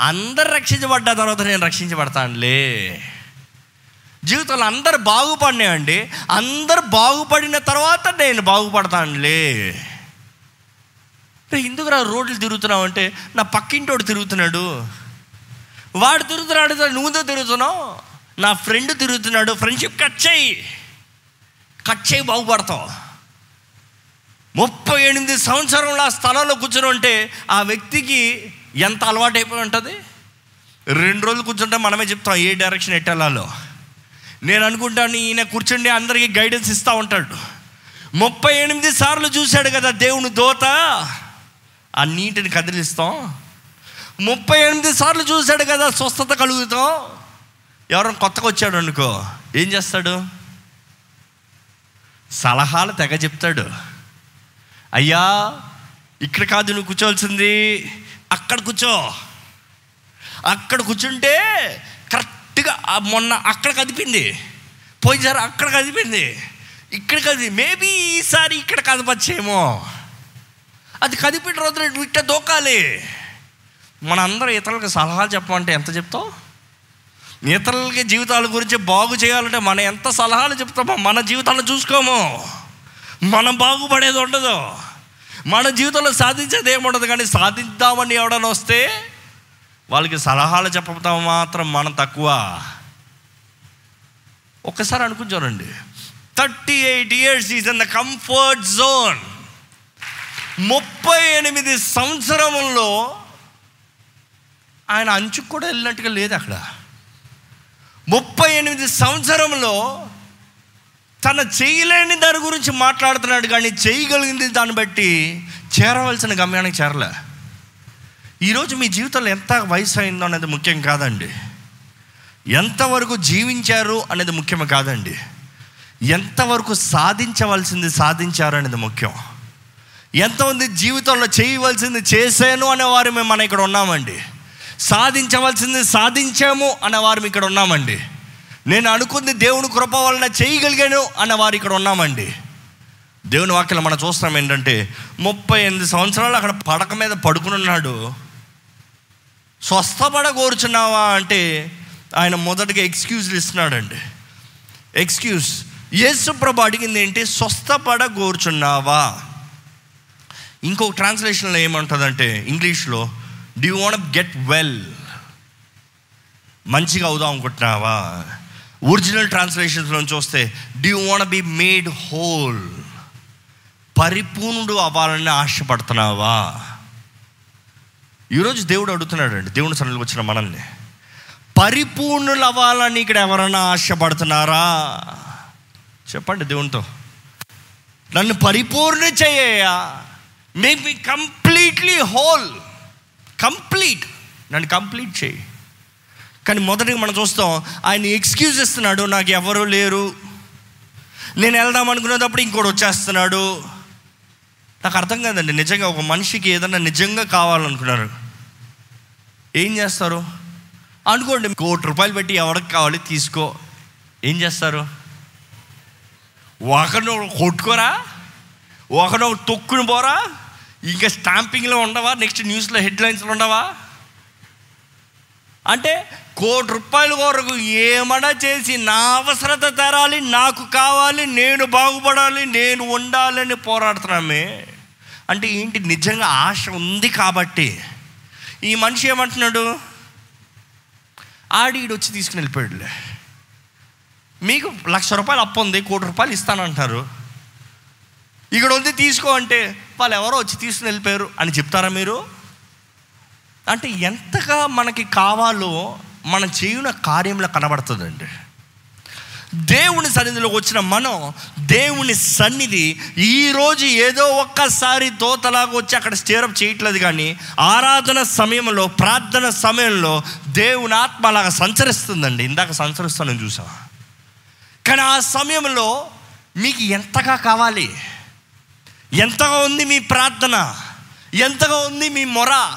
అందరు రక్షించబడ్డ తర్వాత నేను రక్షించబడతానులే. జీవితంలో అందరు బాగుపడినాయండి. అందరు బాగుపడిన తర్వాత నేను బాగుపడతానులే. ఎందుకు రా రోడ్లు తిరుగుతున్నావు అంటే నా పక్కింటోడు తిరుగుతున్నాడు. వాడు తిరుగుతున్నాడు నువ్వుతో తిరుగుతున్నావు? నా ఫ్రెండ్ తిరుగుతున్నాడు ఫ్రెండ్షిప్ కట్ చేయి. కట్ చేయి బాగుపడతావు. ముప్పై ఎనిమిది సంవత్సరంలో ఆ స్థలంలో కూర్చుని ఉంటే ఆ వ్యక్తికి ఎంత అలవాటు అయిపోయి ఉంటుంది? రెండు రోజులు కూర్చుంటే మనమే చెప్తాం ఏ డైరెక్షన్ ఎట్టు వెళ్ళాలో నేను అనుకుంటాను ఈయన కూర్చుండి అందరికీ గైడెన్స్ ఇస్తూ ఉంటాడు. ముప్పై ఎనిమిది సార్లు చూశాడు కదా దేవుని దోత. ఆ నీటిని కదిలిస్తాం. ముప్పై ఎనిమిది సార్లు చూశాడు కదా స్వస్థత కలుగుతాం. ఎవరైనా కొత్తగా వచ్చాడు అనుకో ఏం చేస్తాడు? సలహాలు తెగ చెప్తాడు. అయ్యా ఇక్కడ కాదు నువ్వు కూర్చోవలసింది. అక్కడ కూర్చో. అక్కడ కూర్చుంటే కరెక్ట్గా మొన్న అక్కడ కదిపింది. పోయినసారి అక్కడ కదిపింది. ఇక్కడ కది మేబీ ఈసారి ఇక్కడ కదపచ్చేమో. అది కదిపిన రోజున నువ్వు ఇట్ట దూకాలి. మన అందరూ ఇతరులకు సలహాలు చెప్పమంటే ఎంత చెప్తావు? ఇతరులకి జీవితాల గురించి బాగు చేయాలంటే మనం ఎంత సలహాలు చెప్తామో మన జీవితాలను చూసుకోము. మనం బాగుపడేది ఉండదు. మన జీవితంలో సాధించేది ఏముండదు కానీ సాధిద్దామని ఎవడని వస్తే వాళ్ళకి సలహాలు చెప్పడం మాత్రం మనం తక్కువ. ఒక్కసారి అనుకుని చూడండి. Thirty eight years is in the comfort zone ముప్పై ఎనిమిది సంవత్సరంలో ఆయన అంచుకు కూడా వెళ్ళినట్టుగా లేదు అక్కడ. ముప్పై ఎనిమిది సంవత్సరంలో తన చేయలేని దాని గురించి మాట్లాడుతున్నాడు కానీ చేయగలిగింది దాన్ని బట్టి చేరవలసిన గమ్యానికి చేరలే. ఈరోజు మీ జీవితంలో ఎంత వయసు అయిందో అనేది ముఖ్యం కాదండి. ఎంతవరకు జీవించారు అనేది ముఖ్యం కాదండి. ఎంతవరకు సాధించవలసింది సాధించారు అనేది ముఖ్యం. ఎంతమంది జీవితంలో చేయవలసింది చేశాను అనే వారు మేము మన ఇక్కడ ఉన్నామండి. సాధించవలసింది సాధించాము అనే వారు ఇక్కడ ఉన్నామండి. నేను అనుకుంది దేవుని కృప వలన చేయగలిగాను అన్న వారు ఇక్కడ ఉన్నామండి. దేవుని వాక్యం మనం చూస్తాం ఏంటంటే ముప్పై ఎనిమిది సంవత్సరాలు అక్కడ పడక మీద పడుకుని ఉన్నాడు. స్వస్థపడ కోరుచున్నావా అంటే ఆయన మొదటగా ఎక్స్క్యూజ్లు ఇస్తున్నాడండి. ఎక్స్క్యూజ్ యేసు ప్రభు అడిగింది ఏంటి? స్వస్థపడ కోరుచున్నావా ఇంకొక ట్రాన్స్లేషన్లో ఏమంటుందంటే ఇంగ్లీష్లో do you want get well మంచిగా అవుదాం అనుకుంటున్నావా? ఒరిజినల్ ట్రాన్స్లేషన్స్లో చూస్తే do you want be made whole పరిపూర్ణుడు అవ్వాలని ఆశపడుతున్నావా? ఈరోజు దేవుడు అడుగుతున్నాడు అండి దేవుని సన్నిధికి వచ్చిన మనల్ని. పరిపూర్ణులు అవ్వాలని ఇక్కడ ఎవరైనా ఆశపడుతున్నారా? చెప్పండి దేవునితో. నన్ను పరిపూర్ణ చేయ make me completely whole complete నన్ను కంప్లీట్ చేయి. కానీ మొదటిగా మనం చూస్తాం ఆయన ఎక్స్క్యూజ్ ఇస్తున్నాడు నాకు ఎవరు లేరు. నేను వెళ్దాం అనుకునేటప్పుడు ఇంకోటి వచ్చేస్తున్నాడు. నాకు అర్థం కాదండి నిజంగా ఒక మనిషికి ఏదన్నా నిజంగా కావాలనుకున్నారు. ఏం చేస్తారు? అనుకోండి కోటి రూపాయలు పెట్టి ఎవరికి కావాలి తీసుకో. ఏం చేస్తారు? ఒకరిని కొట్టుకోరా? ఒకడు తొక్కుని పోరా? ఇంకా స్టాంపింగ్లో ఉండవా? నెక్స్ట్ న్యూస్లో హెడ్లైన్స్లో ఉండవా? అంటే కోటి రూపాయల వరకు ఏమన్నా చేసి నా అవసరత తెరాలి నాకు కావాలి నేను బాగుపడాలి నేను ఉండాలని పోరాడుతున్నామే. అంటే ఏంటి? నిజంగా ఆశ ఉంది కాబట్టి. ఈ మనిషి ఏమంటున్నాడు? ఆడి వచ్చి తీసుకుని వెళ్ళిపోయాడులే. మీకు లక్ష రూపాయలు అప్పు ఉంది కోటి రూపాయలు ఇస్తానంటున్నారు ఇక్కడ ఉంది తీసుకో అంటే వాళ్ళు ఎవరో వచ్చి తీసుకుని వెళ్ళిపోయారు అని చెప్తారా మీరు? అంటే ఎంతగా మనకి కావాలో మనం చేయున కార్యంలో కనబడుతుందండి. దేవుని సన్నిధిలోకి వచ్చిన మనం దేవుని సన్నిధి ఈరోజు ఏదో ఒక్కసారి తోతలాగా వచ్చి అక్కడ స్టేరప్ చేయట్లేదు కానీ ఆరాధన సమయంలో ప్రార్థన సమయంలో దేవుని ఆత్మ అలాగా సంచరిస్తుందండి. ఇందాక సంచరిస్తానని చూసా కానీ ఆ సమయంలో మీకు ఎంతగా కావాలి? ఎంతగా ఉంది మీ ప్రార్థన? ఎంతగా ఉంది మీ మొర?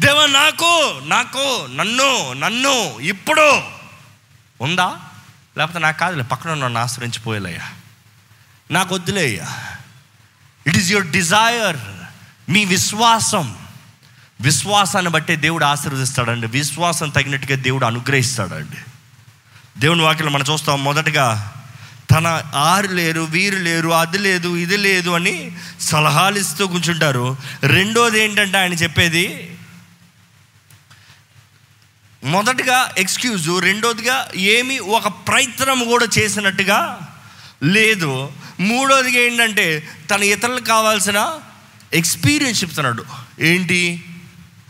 దేవ నాకు నాకు నన్ను నన్ను ఇప్పుడు. ఉందా? లేకపోతే నాకు కాదులే పక్కన నన్ను ఆశ్రయించిపోయేలయ్యా. నాకు వద్దులేయ్యా. ఇట్ ఈస్ యువర్ డిజైర్ మీ విశ్వాసం. విశ్వాసాన్ని బట్టే దేవుడు ఆశీర్వదిస్తాడండి. విశ్వాసం తగినట్టుగా దేవుడు అనుగ్రహిస్తాడండి. దేవుని వాక్యం మనం చూస్తాం మొదటగా తన ఆరు లేరు వీరు లేరు అది లేదు ఇది లేదు అని సలహాలు ఇస్తూ కూర్చుంటారు. రెండోది ఏంటంటే ఆయన చెప్పేది మొదటిగా ఎక్స్క్యూజు రెండోదిగా ఏమి ఒక ప్రయత్నం కూడా చేసినట్టుగా లేదు. మూడోదిగా ఏంటంటే తన ఇతరులకు కావాల్సిన ఎక్స్పీరియన్స్ చెప్తున్నాడు. ఏంటి?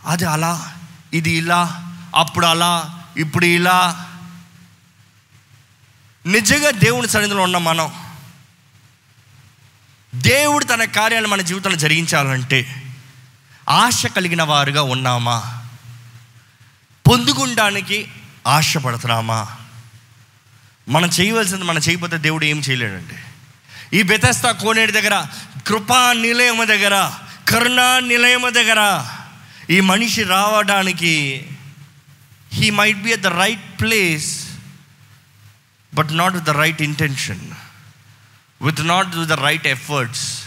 అది అలా ఇది ఇలా అప్పుడు అలా ఇప్పుడు ఇలా. నిజంగా దేవుని సన్నిధిలో ఉన్న మనం దేవుడు తన కార్యాలు మన జీవితంలో జరిగించాలంటే ఆశ కలిగిన వారుగా ఉన్నామా? పొందుకుండానికి ఆశపడుతున్నామా? మనం చేయవలసింది మనం చేయకపోతే దేవుడు ఏం చేయలేడండి. ఈ బెతస్తా కోనేటి దగ్గర కృపా నిలయము దగ్గర కరుణా నిలయము దగ్గర ఈ మనిషి రావడానికి he might be at the right place but not with the right intention with not with the right efforts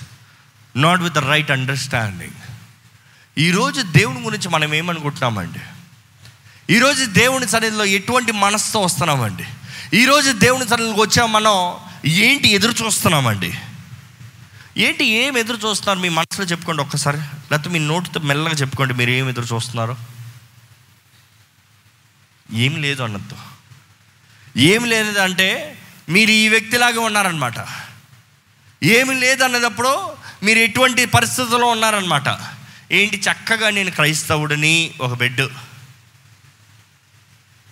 not with the right understanding ఈరోజు దేవుని గురించి మనం ఏమనుకుంటున్నామండి? ఈరోజు దేవుని సన్నిధిలో ఎటువంటి మనసుతో వస్తున్నామండి? ఈరోజు దేవుని సన్నిధికి వచ్చాం మనం ఏంటి ఎదురు చూస్తున్నామండి? ఏంటి ఏం ఎదురు చూస్తున్నారు? మీ మనసులో చెప్పుకోండి ఒక్కసారి. లేకపోతే మీ నోటితో మెల్లగా చెప్పుకోండి మీరు ఏం ఎదురు చూస్తున్నారు? ఏం లేదు అన్నట్టు. ఏం లేదు అంటే మీరు ఈ వ్యక్తిలాగా ఉన్నారనమాట ఏమి లేదన్నదప్పుడు మీరు ఎటువంటి పరిస్థితుల్లో ఉన్నారనమాట ఏంటి? చక్కగా నేను క్రైస్తవుడిని ఒక బెడ్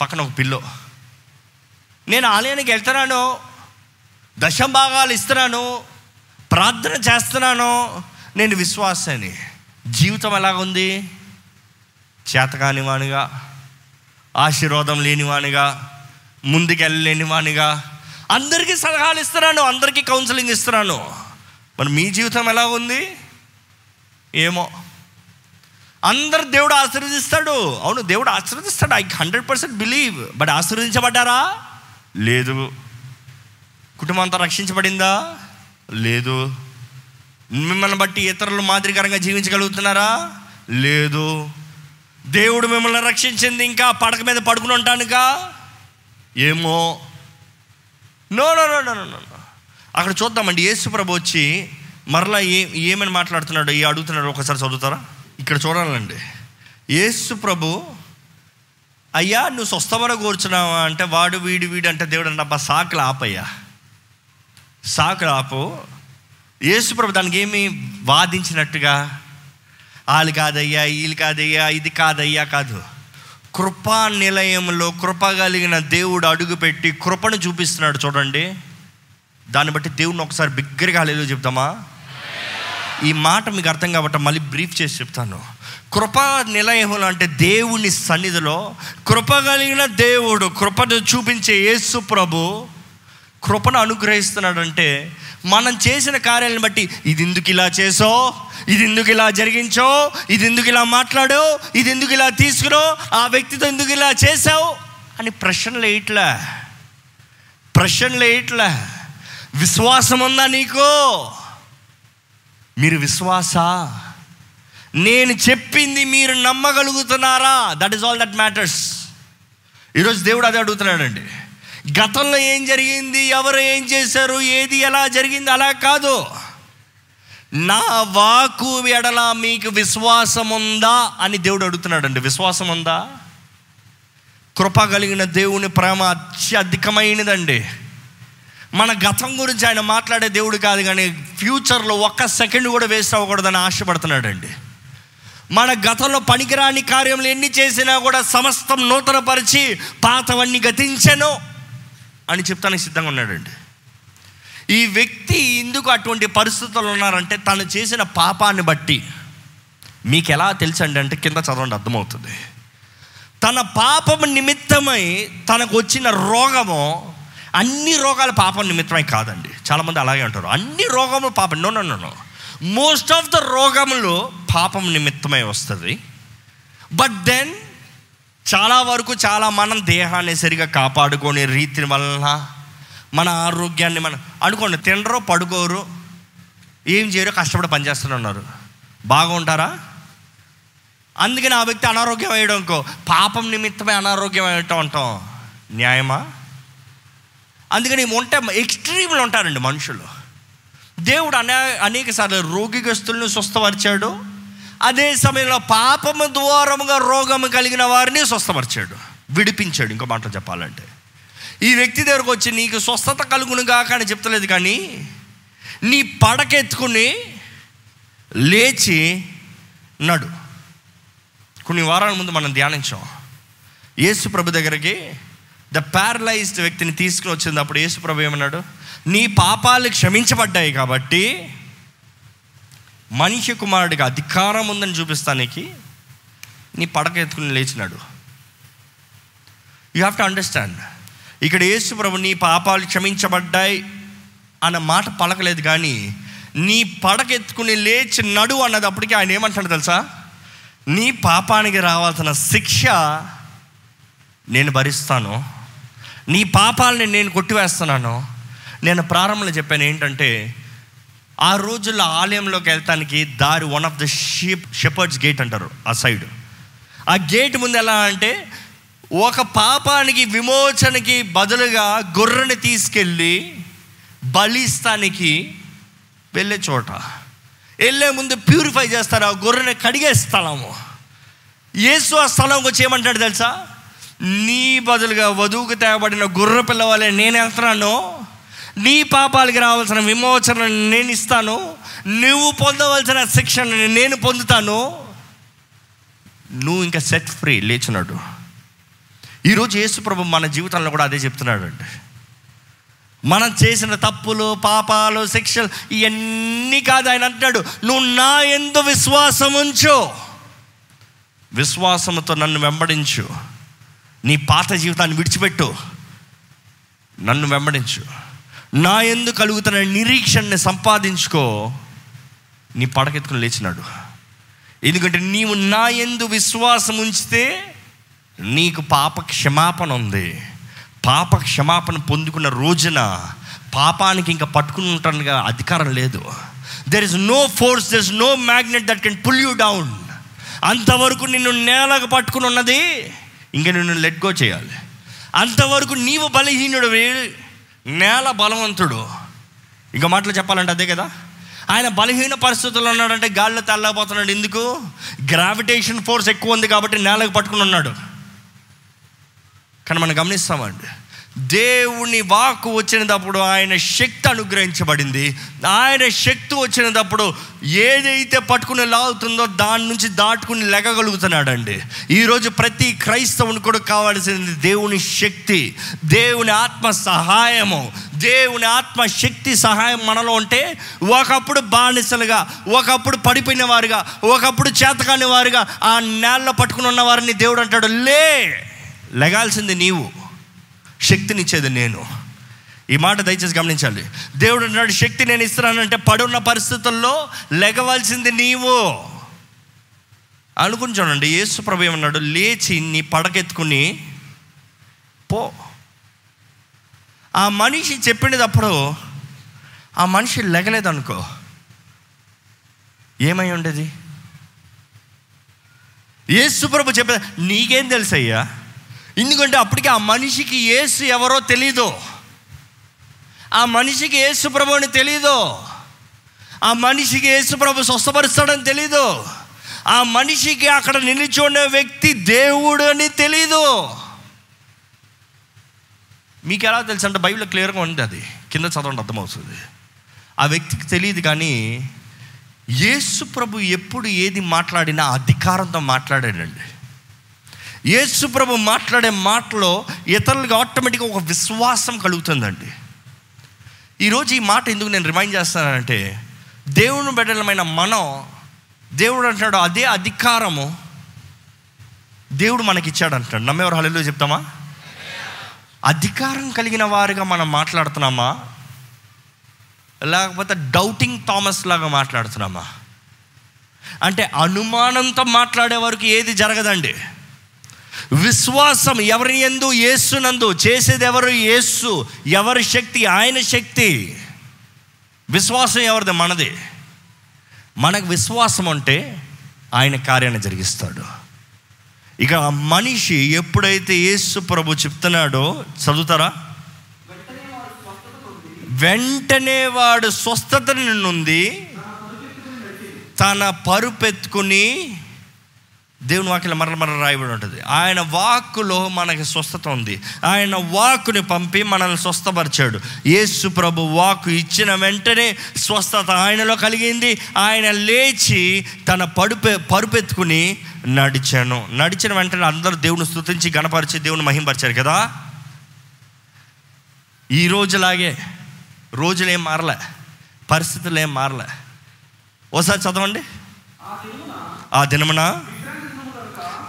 పక్కన ఒక పిల్లో. నేను ఆలయానికి వెళ్తున్నాను దశం భాగాలు ఇస్తున్నాను ప్రార్థన చేస్తున్నాను. నేను విశ్వాసాన్ని. జీవితం ఎలాగుంది చేతకాని వానిగా ఆశీర్వాదం లేనివానిగా ముందుకెళ్ళలేని వాణిగా అందరికీ సలహాలు ఇస్తున్నాను అందరికీ కౌన్సిలింగ్ ఇస్తున్నాను. మరి మీ జీవితం ఎలా ఉంది? ఏమో. అందరు దేవుడు ఆశీర్వదిస్తాడు. అవును దేవుడు ఆశీర్వదిస్తాడు. I hundred percent believe but ఆశీర్వదించబడ్డారా? లేదు. కుటుంబం అంతా రక్షించబడిందా? లేదు. మిమ్మల్ని బట్టి ఇతరులు మాదిరికరంగా జీవించగలుగుతున్నారా? లేదు. దేవుడు మిమ్మల్ని రక్షించింది ఇంకా పడక మీద పడుకుని ఉంటానుక ఏమో. No no no no no no అక్కడ చూద్దామండి. యేసు ప్రభు వచ్చి మరలా ఏ ఏమని మాట్లాడుతున్నాడు ఏ అడుగుతున్నాడు ఒకసారి చదువుతారా? ఇక్కడ చూడాలండి. యేసు ప్రభు అయ్యా నువ్వు స్వస్థమన కూర్చున్నావా? అంటే వాడు వీడు వీడు అంటే దేవుడు అంటే అబ్బా సాకులు ఆపయ్యా. సాకులు ఆపు. యేసు ప్రభు దానికి ఏమి వాదించినట్టుగా వాళ్ళు కాదయ్యా వీళ్ళు కాదయ్యా ఇది కాదయ్యా కాదు. కృపా నిలయంలో కృప కలిగిన దేవుడు అడుగుపెట్టి కృపను చూపిస్తున్నాడు చూడండి. దాన్ని బట్టి దేవుడిని ఒకసారి బిగ్గరగా హలేలు చెప్తామా? ఈ మాట మీకు అర్థం కాబట్టి మళ్ళీ బ్రీఫ్ చేసి చెప్తాను. కృపా నిలయములు అంటే దేవుని సన్నిధిలో కృప కలిగిన దేవుడు కృపను చూపించే యేసు ప్రభు కృపను అనుగ్రహిస్తున్నాడంటే మనం చేసిన కార్యాలను బట్టి ఇది ఎందుకు ఇలా చేసో ఇది ఎందుకు ఇలా జరిగించో ఇది ఎందుకు ఇలా మాట్లాడో ఇది ఎందుకు ఇలా తీసుకురో ఆ వ్యక్తితో ఎందుకు ఇలా చేసావు అని ప్రశ్నలు వేయట్లే. ప్రశ్నలు వేయట్లే. విశ్వాసం ఉందా నీకు? మీరు విశ్వాస? నేను చెప్పింది మీరు నమ్మగలుగుతున్నారా? That is all that matters ఈరోజు దేవుడు అదే అడుగుతున్నాడండి. గతంలో ఏం జరిగింది? ఎవరు ఏం చేశారు? ఏది ఎలా జరిగింది? అలా కాదు. నా వాకు ఎడల మీకు విశ్వాసం ఉందా అని దేవుడు అడుగుతున్నాడండి. విశ్వాసం ఉందా కృప కలిగిన దేవుని ప్రేమ అత్యధికమైనదండి. మన గతం గురించి ఆయన మాట్లాడే దేవుడు కాదు కానీ ఫ్యూచర్లో ఒక్క సెకండ్ కూడా వేస్ట్ అవ్వకూడదని ఆశపడుతున్నాడండి. మన గతంలో పనికిరాని కార్యములు ఎన్ని చేసినా కూడా సమస్తం నూతనపరిచి పాతవన్నీ గతించను అని చెప్తానికి సిద్ధంగా ఉన్నాడండి. ఈ వ్యక్తి ఎందుకు అటువంటి పరిస్థితులు ఉన్నారంటే తను చేసిన పాపాన్ని బట్టి. మీకు ఎలా తెలుసండి అంటే కింద చదవండి అర్థమవుతుంది. తన పాపం నిమిత్తమై తనకు వచ్చిన రోగము అన్ని రోగాలు పాపం నిమిత్తమై కాదండి. చాలామంది అలాగే అంటారు. అన్ని రోగములు పాపం. No no no most of the రోగములు పాపం నిమిత్తమై వస్తుంది. బట్ దెన్ చాలా వరకు చాలా మనం దేహాన్ని సరిగా కాపాడుకునే రీతి వలన మన ఆరోగ్యాన్ని మనం అనుకోండి తినరు పడుకోరు ఏం చేయరు కష్టపడి పనిచేస్తున్నారు బాగుంటారా? అందుకని ఆ వ్యక్తి అనారోగ్యం అయ్యడం అనుకో. పాపం నిమిత్తమే అనారోగ్యం అయ్యటం అంటాం. న్యాయమా? అందుకని ఉంటే ఎక్స్ట్రీమ్లు ఉంటారండి మనుషులు. దేవుడు అనే అనేక సార్లు రోగిగస్తులను స్వస్థపరిచాడు. అదే సమయంలో పాపము ద్వారముగా రోగము కలిగిన వారిని స్వస్థపరిచాడు. విడిపించాడు ఇంకో మాటలు చెప్పాలంటే. ఈ వ్యక్తి దగ్గరకు వచ్చి నీకు స్వస్థత కలుగునుగా కానీ చెప్తలేదు కానీ నీ పడకెత్తుకుని లేచి నడు. కొన్ని వారాల ముందు మనం ధ్యానించాం. యేసు ప్రభు దగ్గరికి ద ప్యారలైజ్డ్ వ్యక్తిని తీసుకుని వచ్చినప్పుడు యేసు ఏమన్నాడు? నీ పాపాలు క్షమించబడ్డాయి కాబట్టి మనిషి కుమారుడికి అధికారం ఉందని చూపిస్తానికి నీ పడక ఎత్తుకుని లేచినాడు. యూ హ్యావ్ టు అండర్స్టాండ్ ఇక్కడ యేసుప్రభు నీ పాపాలు క్షమించబడ్డాయి అన్న మాట పలకలేదు కానీ నీ పడక ఎత్తుకుని లేచి నడు అన్నదప్పటికీ ఆయన ఏమంటాడు తెలుసా? నీ పాపానికి రావాల్సిన శిక్ష నేను భరిస్తాను. నీ పాపాలని నేను కొట్టివేస్తున్నాను. నేను ప్రారంభంలో చెప్పాను ఏంటంటే ఆ రోజుల్లో ఆలయంలోకి వెళ్తానికి దారి one of the sheep shepherds gate అంటారు ఆ సైడ్. ఆ గేట్ ముందు ఎలా అంటే ఒక పాపానికి విమోచనకి బదులుగా గొర్రెని తీసుకెళ్ళి బలిస్తానికి వెళ్ళే చోట. వెళ్ళే ముందు ప్యూరిఫై చేస్తారు ఆ గొర్రెని కడిగే స్థలము. యేసు ఆ స్థలంకి వచ్చి ఏమంటాడు తెలుసా? నీ బదులుగా వధువుకు తేబడిన గుర్ర పిల్లవాలే నేను వెళ్తున్నాను నీ పాపాలకి రావాల్సిన విమోచన నేను ఇస్తాను నువ్వు పొందవలసిన శిక్షణ నేను పొందుతాను నువ్వు ఇంకా సెట్ ఫ్రీ లేచున్నాడు ఈరోజు యేసుప్రభు మన జీవితంలో కూడా అదే చెప్తున్నాడు అండి మనం చేసిన తప్పులు పాపాలు శిక్షలు ఇవన్నీ కాదు ఆయన అంటున్నాడు. నువ్వు నా ఎందు విశ్వాసం ఉంచు. విశ్వాసంతో నన్ను వెంబడించు. నీ పాత జీవితాన్ని విడిచిపెట్టు. నన్ను వెంబడించు. నా ఎందు కలుగుతున్న నిరీక్షణని సంపాదించుకో. నీ పడకెత్తుకుని లేచినాడు. ఎందుకంటే నీవు నా ఎందు విశ్వాసం ఉంచితే నీకు పాప క్షమాపణ ఉంది. పాప క్షమాపణ పొందుకున్న రోజున పాపానికి ఇంకా పట్టుకుని ఉంటానుగా అధికారం లేదు. There is no force there is no magnet that can pull you down అంతవరకు నిన్ను నేలకు పట్టుకుని ఉన్నది ఇంకా నిన్ను లెట్ గో చేయాలి. అంతవరకు నీవు బలహీనుడు నేల బలవంతుడు. ఇంకా మాటలు చెప్పాలంటే అదే కదా? ఆయన బలహీన పరిస్థితుల్లో ఉన్నాడంటే గాల్లో తెల్లబోతున్నాడు. ఎందుకు? గ్రావిటేషన్ ఫోర్స్ ఎక్కువ ఉంది కాబట్టి నేలకు పట్టుకుని ఉన్నాడు. కానీ మనం గమనిస్తామండి దేవుని వాక్కు వచ్చినప్పుడు ఆయన శక్తి అనుగ్రహించబడింది. ఆయన శక్తి వచ్చినప్పుడు ఏదైతే పట్టుకుని లాగుతుందో దాని నుంచి దాటుకుని లెగగలుగుతున్నాడండి. ఈరోజు ప్రతి క్రైస్తవుని కూడా కావాల్సింది దేవుని శక్తి దేవుని ఆత్మ సహాయము. దేవుని ఆత్మ శక్తి సహాయం మనలో ఉంటే ఒకప్పుడు బానిసలుగా ఒకప్పుడు పడిపోయిన వారుగా ఒకప్పుడు చేతకాని వారుగా ఆ నేల పట్టుకుని ఉన్న వారిని దేవుడు అంటాడు లే లెగాల్సింది నీవు. శక్తినిచ్చేది నేను. ఈ మాట దయచేసి గమనించాలి. దేవుడు నాడు శక్తి నేను ఇస్తున్నానంటే పడున్న పరిస్థితుల్లో లెగవలసింది నీవు. అనుకుని చూడండి యేసు ప్రభు ఏమన్నాడు లేచి నీ పడకెత్తుకుని పో. ఆ మనిషి చెప్పినప్పుడు ఆ మనిషి లెగలేదనుకో. ఏమై ఉండేది? యేసు ప్రభు చెప్పేది నీకేం తెలుసయ్యా? ఎందుకంటే అప్పటికి ఆ మనిషికి యేసు ఎవరో తెలీదు. ఆ మనిషికి ఏసు ప్రభుని తెలీదు. ఆ మనిషికి యేసు ప్రభు స్వస్థపరుస్తాడని తెలీదు. ఆ మనిషికి అక్కడ నిలిచున్న వ్యక్తి దేవుడు అని తెలీదు. మీకు ఎలా తెలుసు అంటే బైబిల్ క్లియర్గా ఉంది అది. కింద చదవండి అర్థమవుతుంది. ఆ వ్యక్తికి తెలియదు కానీ యేసు ప్రభు ఎప్పుడు ఏది మాట్లాడినా అధికారంతో మాట్లాడాడండి. యేసు ప్రభు మాట్లాడే మాటలో ఇతరులకు ఆటోమేటిక్గా ఒక విశ్వాసం కలుగుతుందండి. ఈరోజు ఈ మాట ఎందుకు నేను రిమైండ్ చేస్తానంటే దేవుని బిడ్డలమైన మనం దేవుడు అంటున్నాడు అదే అధికారము దేవుడు మనకి ఇచ్చాడు నమ్మేవారు హలో చెప్తామా? అధికారం కలిగిన వారిగా మనం మాట్లాడుతున్నామా? లేకపోతే డౌటింగ్ థామస్ లాగా మాట్లాడుతున్నామా? అంటే అనుమానంతో మాట్లాడే వరకు ఏది జరగదండి. విశ్వాసం ఎవరి ఎందు యేసునందు. చేసేది ఎవరు యేసు. ఎవరి శక్తి? ఆయన శక్తి. విశ్వాసం ఎవరిది? మనది. మనకు విశ్వాసం అంటే ఆయన కార్యాన్ని జరిగిస్తాడు. ఇక ఆ మనిషి ఎప్పుడైతే యేసు ప్రభు చెప్తున్నాడో చదువుతారా? వెంటనే వాడు స్వస్థత నుండి తన పరుపెత్తుకుని దేవుని వాక్యం మరల మరల రాయబడి ఉంటుంది. ఆయన వాక్కులో మనకి స్వస్థత ఉంది. ఆయన వాక్కుని పంపి మనల్ని స్వస్థపరిచాడు. యేసు ప్రభు వాక్కు ఇచ్చిన వెంటనే స్వస్థత ఆయనలో కలిగింది. ఆయన లేచి తన పడుపే పరుపెత్తుకుని నడిచాను. నడిచిన వెంటనే అందరూ దేవుని స్థుతించి గణపరిచి దేవుని మహింపరిచారు కదా? ఈ రోజులాగే రోజులేం మారలే. పరిస్థితులు ఏం మారలే. ఓసారి చదవండి. ఆ దినమున?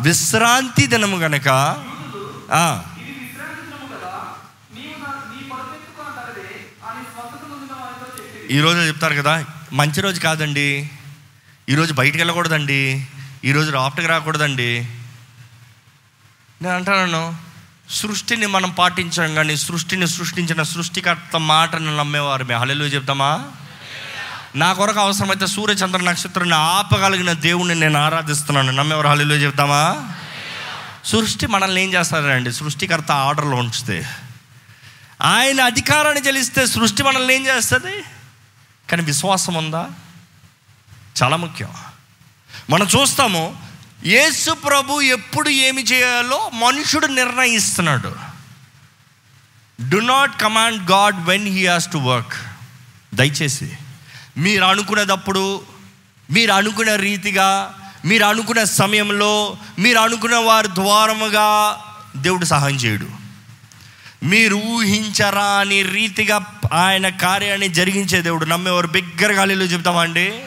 విశ్రాంతి దినము గనక ఈరోజు చెప్తారు కదా మంచి రోజు కాదండి. ఈరోజు బయటికి వెళ్ళకూడదండి. ఈరోజు రాఫ్ట్కి రాకూడదండి. నేను అంటాను సృష్టిని మనం పాటించాం కానీ సృష్టిని సృష్టించిన సృష్టికర్త మాటను నమ్మేవారు మేము హలెలు చెప్తామా? నా కొరకు అవసరమైతే సూర్య చంద్ర నక్షత్రాన్ని ఆపగలిగిన దేవుణ్ణి నేను ఆరాధిస్తున్నాను. నమ్మెవరు హల్లు చెప్తామా? సృష్టి మనల్ని ఏం చేస్తారండి సృష్టికర్త ఆర్డర్లో ఉంచితే. ఆయన అధికారాన్ని చెల్లిస్తే సృష్టి మనల్ని ఏం చేస్తుంది? కానీ విశ్వాసం ఉందా? చాలా ముఖ్యం. మనం చూస్తాము యేసు ప్రభు ఎప్పుడు ఏమి చేయాలో మనుషుడు నిర్ణయిస్తున్నాడు. Do not command God when he has to work దయచేసి. మీరు అనుకునేటప్పుడు మీరు అనుకునే రీతిగా మీరు అనుకునే సమయంలో మీరు అనుకున్న వారి ద్వారముగా దేవుడు సహాయం చేయడు. మీరు ఊహించరా అని రీతిగా ఆయన కార్యాన్ని జరిగించే దేవుడు. నమ్మేవారు బిగ్గరగా హల్లు చెప్తామండి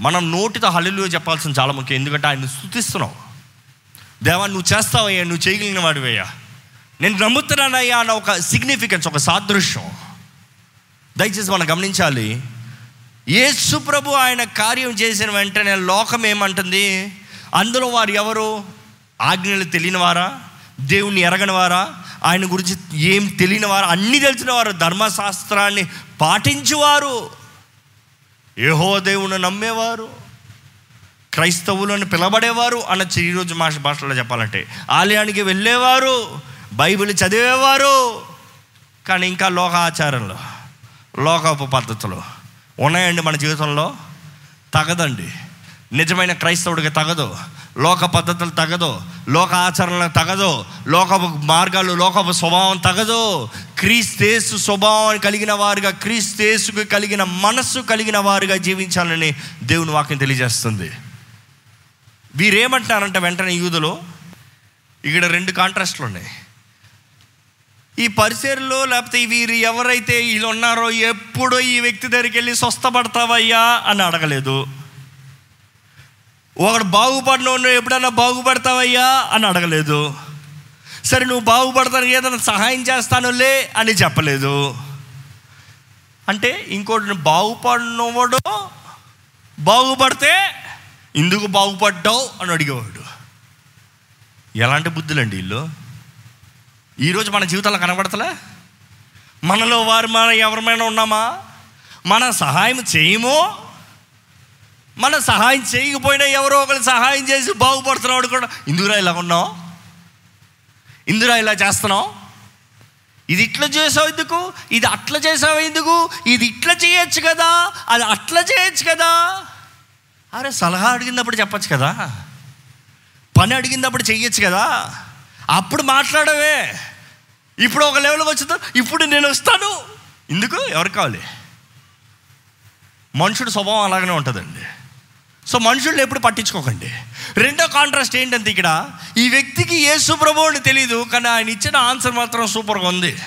మనం నోటితో హల్లు చెప్పాల్సిన చాలా ముఖ్యం. ఎందుకంటే ఆయన స్థుతిస్తున్నావు దేవా నువ్వు చేస్తావయ్యా నువ్వు చేయగలిగిన వాడివయ్యా. నేను నమ్ముతున్నానయ్యా అన్న ఒక సిగ్నిఫికెన్స్ ఒక సాదృశ్యం. దయచేసి మనం గమనించాలి. యేసు ప్రభు ఆయన కార్యం చేసిన వెంటనే లోకం ఏమంటుంది? అందులో వారు ఎవరు? ఆజ్ఞలు తెలియని వారా దేవుణ్ణి ఎరగని వారా ఆయన గురించి ఏం తెలియనివారా? అన్నీ తెలిసిన వారు ధర్మశాస్త్రాన్ని పాటించేవారు. ఏహో దేవుని నమ్మేవారు. క్రైస్తవులను పిలబడేవారు అన్న ఈరోజు మాష భాషలో చెప్పాలంటే. ఆలయానికి వెళ్ళేవారు బైబిల్ చదివేవారు కానీ ఇంకా లోక ఆచారంలో లోకపు పద్ధతులు ఉన్నాయండి మన జీవితంలో? తగదండి. నిజమైన క్రైస్తవుడికి తగదు. లోక పద్ధతులు తగదు. లోక ఆచరణలు తగదు. లోకపు మార్గాలు లోకపు స్వభావం తగదు. క్రీస్తేసు స్వభావం కలిగిన వారుగా క్రీస్తేసుకు కలిగిన మనస్సు కలిగిన వారుగా జీవించాలని దేవుని వాక్యం తెలియజేస్తుంది. వీరేమంటున్నారంటే వెంటనే యూదులు ఇక్కడ రెండు కాంట్రాస్ట్లు ఉన్నాయి. ఈ పరిసరలో లేకపోతే వీరు ఎవరైతే వీళ్ళు ఉన్నారో ఎప్పుడో ఈ వ్యక్తి దగ్గరికి వెళ్ళి స్వస్థపడతావయ్యా అని అడగలేదు. ఒకడు బాగుపడిన ఎప్పుడైనా బాగుపడతావయ్యా అని అడగలేదు. సరే నువ్వు బాగుపడతాను ఏదైనా సహాయం చేస్తానులే అని చెప్పలేదు. అంటే ఇంకోటి బాగుపడినవాడు బాగుపడితే ఇందుకు బాగుపడ్డావు అని అడిగేవాడు. ఎలాంటి బుద్ధులండి వీళ్ళు? ఈరోజు మన జీవితాల్లో కనబడతలే? మనలో వారు మన ఎవరిమైనా ఉన్నామా? మన సహాయం చేయమో? మన సహాయం చేయకపోయినా ఎవరో ఒకరు సహాయం చేసి బాగుపడుతున్నాడు కూడా ఇందురా ఇలా ఉన్నావు? ఇందురా ఇలా చేస్తున్నావు? ఇది ఇట్లా చేసావు ఎందుకు? ఇది అట్లా చేసావు ఎందుకు? ఇది ఇట్లా చేయొచ్చు కదా? అది అట్లా చేయొచ్చు కదా? అరే సలహా అడిగినప్పుడు చెప్పచ్చు కదా? పని అడిగినప్పుడు చెయ్యొచ్చు కదా? అప్పుడు మాట్లాడవే. ఇప్పుడు ఒక లెవెల్కి వచ్చిందో ఇప్పుడు నేను వస్తాను. ఎందుకు ఎవరికి కావాలి? మనుషుడు స్వభావం అలాగనే ఉంటుందండి. సో మనుషుల్ని ఎప్పుడు పట్టించుకోకండి. రెండో కాంట్రాస్ట్ ఏంటంటే ఇక్కడ ఈ వ్యక్తికి ఏ సుప్రభు అని తెలియదు కానీ ఆయన ఇచ్చిన ఆన్సర్ మాత్రం సూపర్గా ఉంది.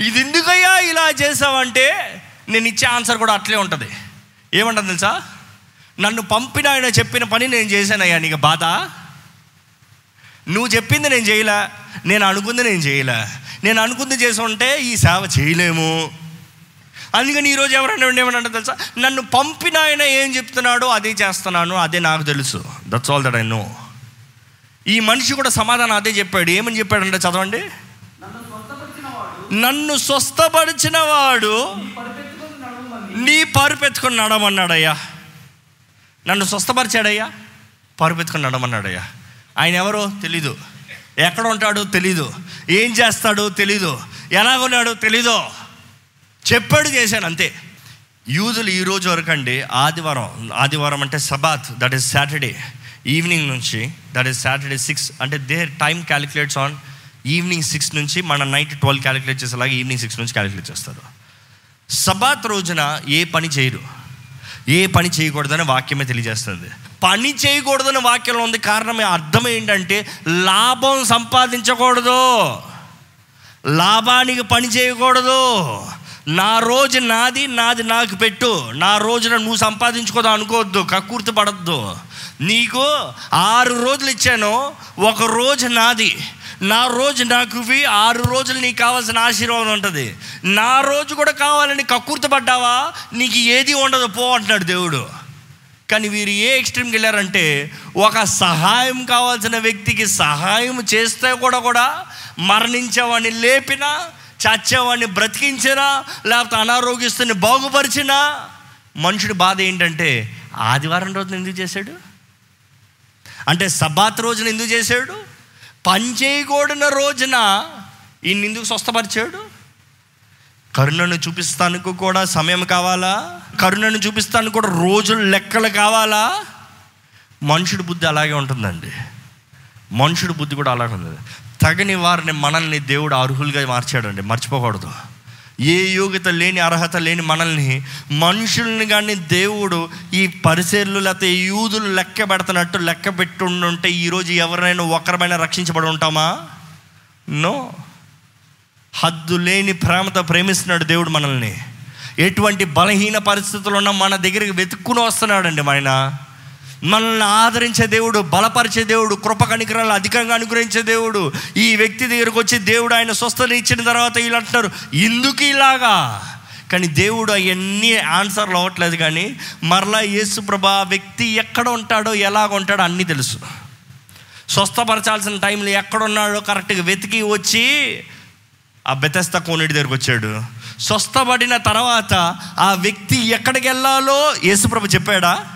ఇది ఎందుకయ్యా ఇలా చేసావంటే నేను ఇచ్చే ఆన్సర్ కూడా అట్లే ఉంటుంది. ఏమంటుంది తెలుసా? నన్ను పంపిన ఆయన చెప్పిన పని నేను చేశానయ్యా నీకు బాధ? నువ్వు చెప్పింది నేను చేయలే. నేను అనుకుంది నేను చేయలే. నేను అనుకుంది చేసి ఉంటే ఈ సేవ చేయలేము. అందుకని ఈరోజు ఎవరైనా ఏమన్నా తెలుసా? నన్ను పంపిన ఆయన ఏం చెప్తున్నాడో అదే చేస్తున్నాను అదే నాకు తెలుసు. That's all that I know ఈ మనిషి కూడా సమాధానం అదే చెప్పాడు. ఏమని చెప్పాడంటే చదవండి. నన్ను స్వస్థపరిచిన వాడు నీ పరుపెత్తుకొని నడమన్నాడయ్యా నన్ను స్వస్థపరిచాడయ్యా? పరుపెత్తుకొని నడమన్నాడయ్యా ఆయన ఎవరో తెలీదు. ఎక్కడ ఉంటాడో తెలీదు. ఏం చేస్తాడో తెలీదు. ఎలాగున్నాడో తెలీదు. చెప్పాడు చేశాను అంతే. యూదులు ఈ రోజు వరకు అండి ఆదివారం ఆదివారం అంటే Sabbath that is Saturday evening నుంచి దట్ ఈస్ సాటర్డే సిక్స్ అంటే their time calculates on evening six నుంచి మన నైట్ ట్వెల్వ్ క్యాలిక్యులేట్ చేసేలాగా ఈవినింగ్ సిక్స్ నుంచి క్యాలిక్యులేట్ చేస్తారు. సబాత్ రోజున ఏ పని చేయరు. ఏ పని చేయకూడదని వాక్యమే తెలియజేస్తుంది. పని చేయకూడదని వాక్యంలో ఉంది. కారణం అర్థం ఏంటంటే లాభం సంపాదించకూడదు. లాభానికి పని చేయకూడదు. నా రోజు నాది నాది నాకు పెట్టు. నా రోజున నువ్వు సంపాదించుకోదా అనుకోవద్దు. కక్కుర్తి పడద్దు. నీకు ఆరు రోజులు ఇచ్చాను. ఒక రోజు నాది. నా రోజు నాకు ఇవి ఆరు రోజులు నీకు కావాల్సిన ఆశీర్వాదం ఉంటుంది. నా రోజు కూడా కావాలని కక్కుర్తి పడ్డావా? నీకు ఏది ఉండదు. పో అంటున్నాడు దేవుడు. కానీ వీరు ఏ ఎక్స్ట్రీమ్కి వెళ్ళారంటే ఒక సహాయం కావాల్సిన వ్యక్తికి సహాయం చేస్తే కూడా కూడా మరణించేవాడిని లేపినా చచ్చేవాడిని బ్రతికించినా లేకపోతే అనారోగ్యస్తుని బాగుపరిచినా మనుషుడి బాధ ఏంటంటే ఆదివారం రోజున ఎందుకు చేశాడు? అంటే సబాత్ రోజున ఎందుకు చేశాడు? పని చేయకూడన రోజున ఈయన ఎందుకు స్వస్థపరిచాడు? కరుణను చూపిస్తానికి కూడా సమయం కావాలా? కరుణను చూపిస్తానికి కూడా రోజులు లెక్కలు కావాలా? మనుషుడి బుద్ధి అలాగే ఉంటుందండి. మనుషుడి బుద్ధి కూడా అలాగే ఉంటుంది తగని వారిని మనల్ని దేవుడు అర్హులుగా మార్చాడండి. మర్చిపోకూడదు. ఏ యోగ్యత లేని అర్హత లేని మనల్ని మనుషుల్ని కానీ దేవుడు ఈ పరిసర్లు లేకపోతే యూదులు లెక్క పెడుతున్నట్టు లెక్క పెట్టుండుంటే ఈరోజు ఎవరైనా ఒకరమైనా రక్షించబడి ఉంటామా? నో. హద్దు లేని ప్రేమతో ప్రేమిస్తున్నాడు దేవుడు మనల్ని. ఎటువంటి బలహీన పరిస్థితులు ఉన్న మన దగ్గరికి వెతుక్కుని వస్తున్నాడండి ఆయన. మనల్ని ఆదరించే దేవుడు బలపరిచే దేవుడు కృప కనికరాలు అధికంగా అనుగ్రహించే దేవుడు. ఈ వ్యక్తి దగ్గరకు వచ్చి దేవుడు ఆయన స్వస్థత ఇచ్చిన తర్వాత వీళ్ళు అంటున్నారు ఎందుకు ఇలాగా? కానీ దేవుడు అవన్నీ ఆన్సర్లు అవ్వట్లేదు కానీ మరలా యేసు ప్రభా వ్యక్తి ఎక్కడ ఉంటాడో ఎలాగ ఉంటాడో అన్నీ తెలుసు. స్వస్థపరచాల్సిన టైంలో ఎక్కడున్నాడో కరెక్ట్గా వెతికి వచ్చి ఆ బెతస్త కోనేటి దగ్గరకు వచ్చాడు. స్వస్థపడిన తర్వాత ఆ వ్యక్తి ఎక్కడికి వెళ్ళాలో యేసుప్రభు చెప్పాడా?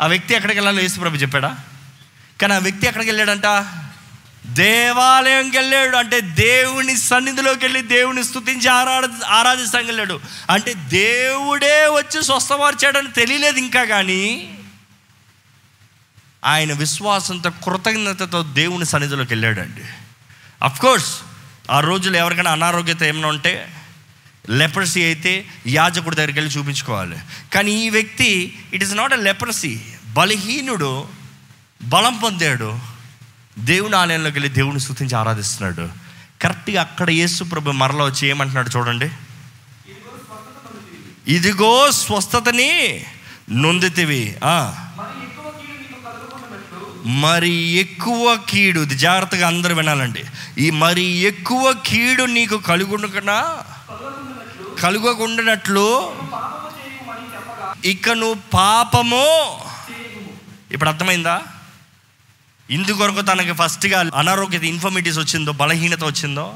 ఆ వ్యక్తి ఎక్కడికి వెళ్ళాలో యేసుప్రభు చెప్పాడా? కానీ ఆ వ్యక్తి ఎక్కడికి వెళ్ళాడంట? దేవాలయంకి వెళ్ళాడు. అంటే దేవుని సన్నిధిలోకి వెళ్ళి దేవుని స్థుతించి ఆరాధ ఆరాధిస్తానికి వెళ్ళాడు. అంటే దేవుడే వచ్చి స్వస్థపరిచాడని తెలియలేదు ఇంకా కానీ. ఆయన విశ్వాసంతో కృతజ్ఞతతో దేవుని సన్నిధిలోకి వెళ్ళాడండి. కోర్స్ ఆ రోజులు ఎవరికైనా అనారోగ్యత ఏమైనా ఉంటే లెపర్సీ అయితే యాజకుడి దగ్గరికి వెళ్ళి చూపించుకోవాలి. కానీ ఈ వ్యక్తి it is not a leprosy బలహీనుడు బలం పొందాడు. దేవుని ఆలయంలోకి వెళ్ళి దేవుని స్థుతించి ఆరాధిస్తున్నాడు. కరెక్ట్గా అక్కడ యేసు ప్రభు మరలా వచ్చి ఏమంటున్నాడు చూడండి. ఇదిగో స్వస్థతని నొందితివి. మరి ఎక్కువ కీడు. ఇది జాగ్రత్తగా అందరూ వినాలండి. ఈ మరి ఎక్కువ కీడు నీకు కలుగుండకనా కలుగకుండానట్లు ఇక నువ్వు పాపము. ఇప్పుడు అర్థమైందా? ఇందుకొరకు తనకి ఫస్ట్గా అనారోగ్యత ఇన్ఫర్మిటీస్ వచ్చిందో బలహీనత వచ్చిందో?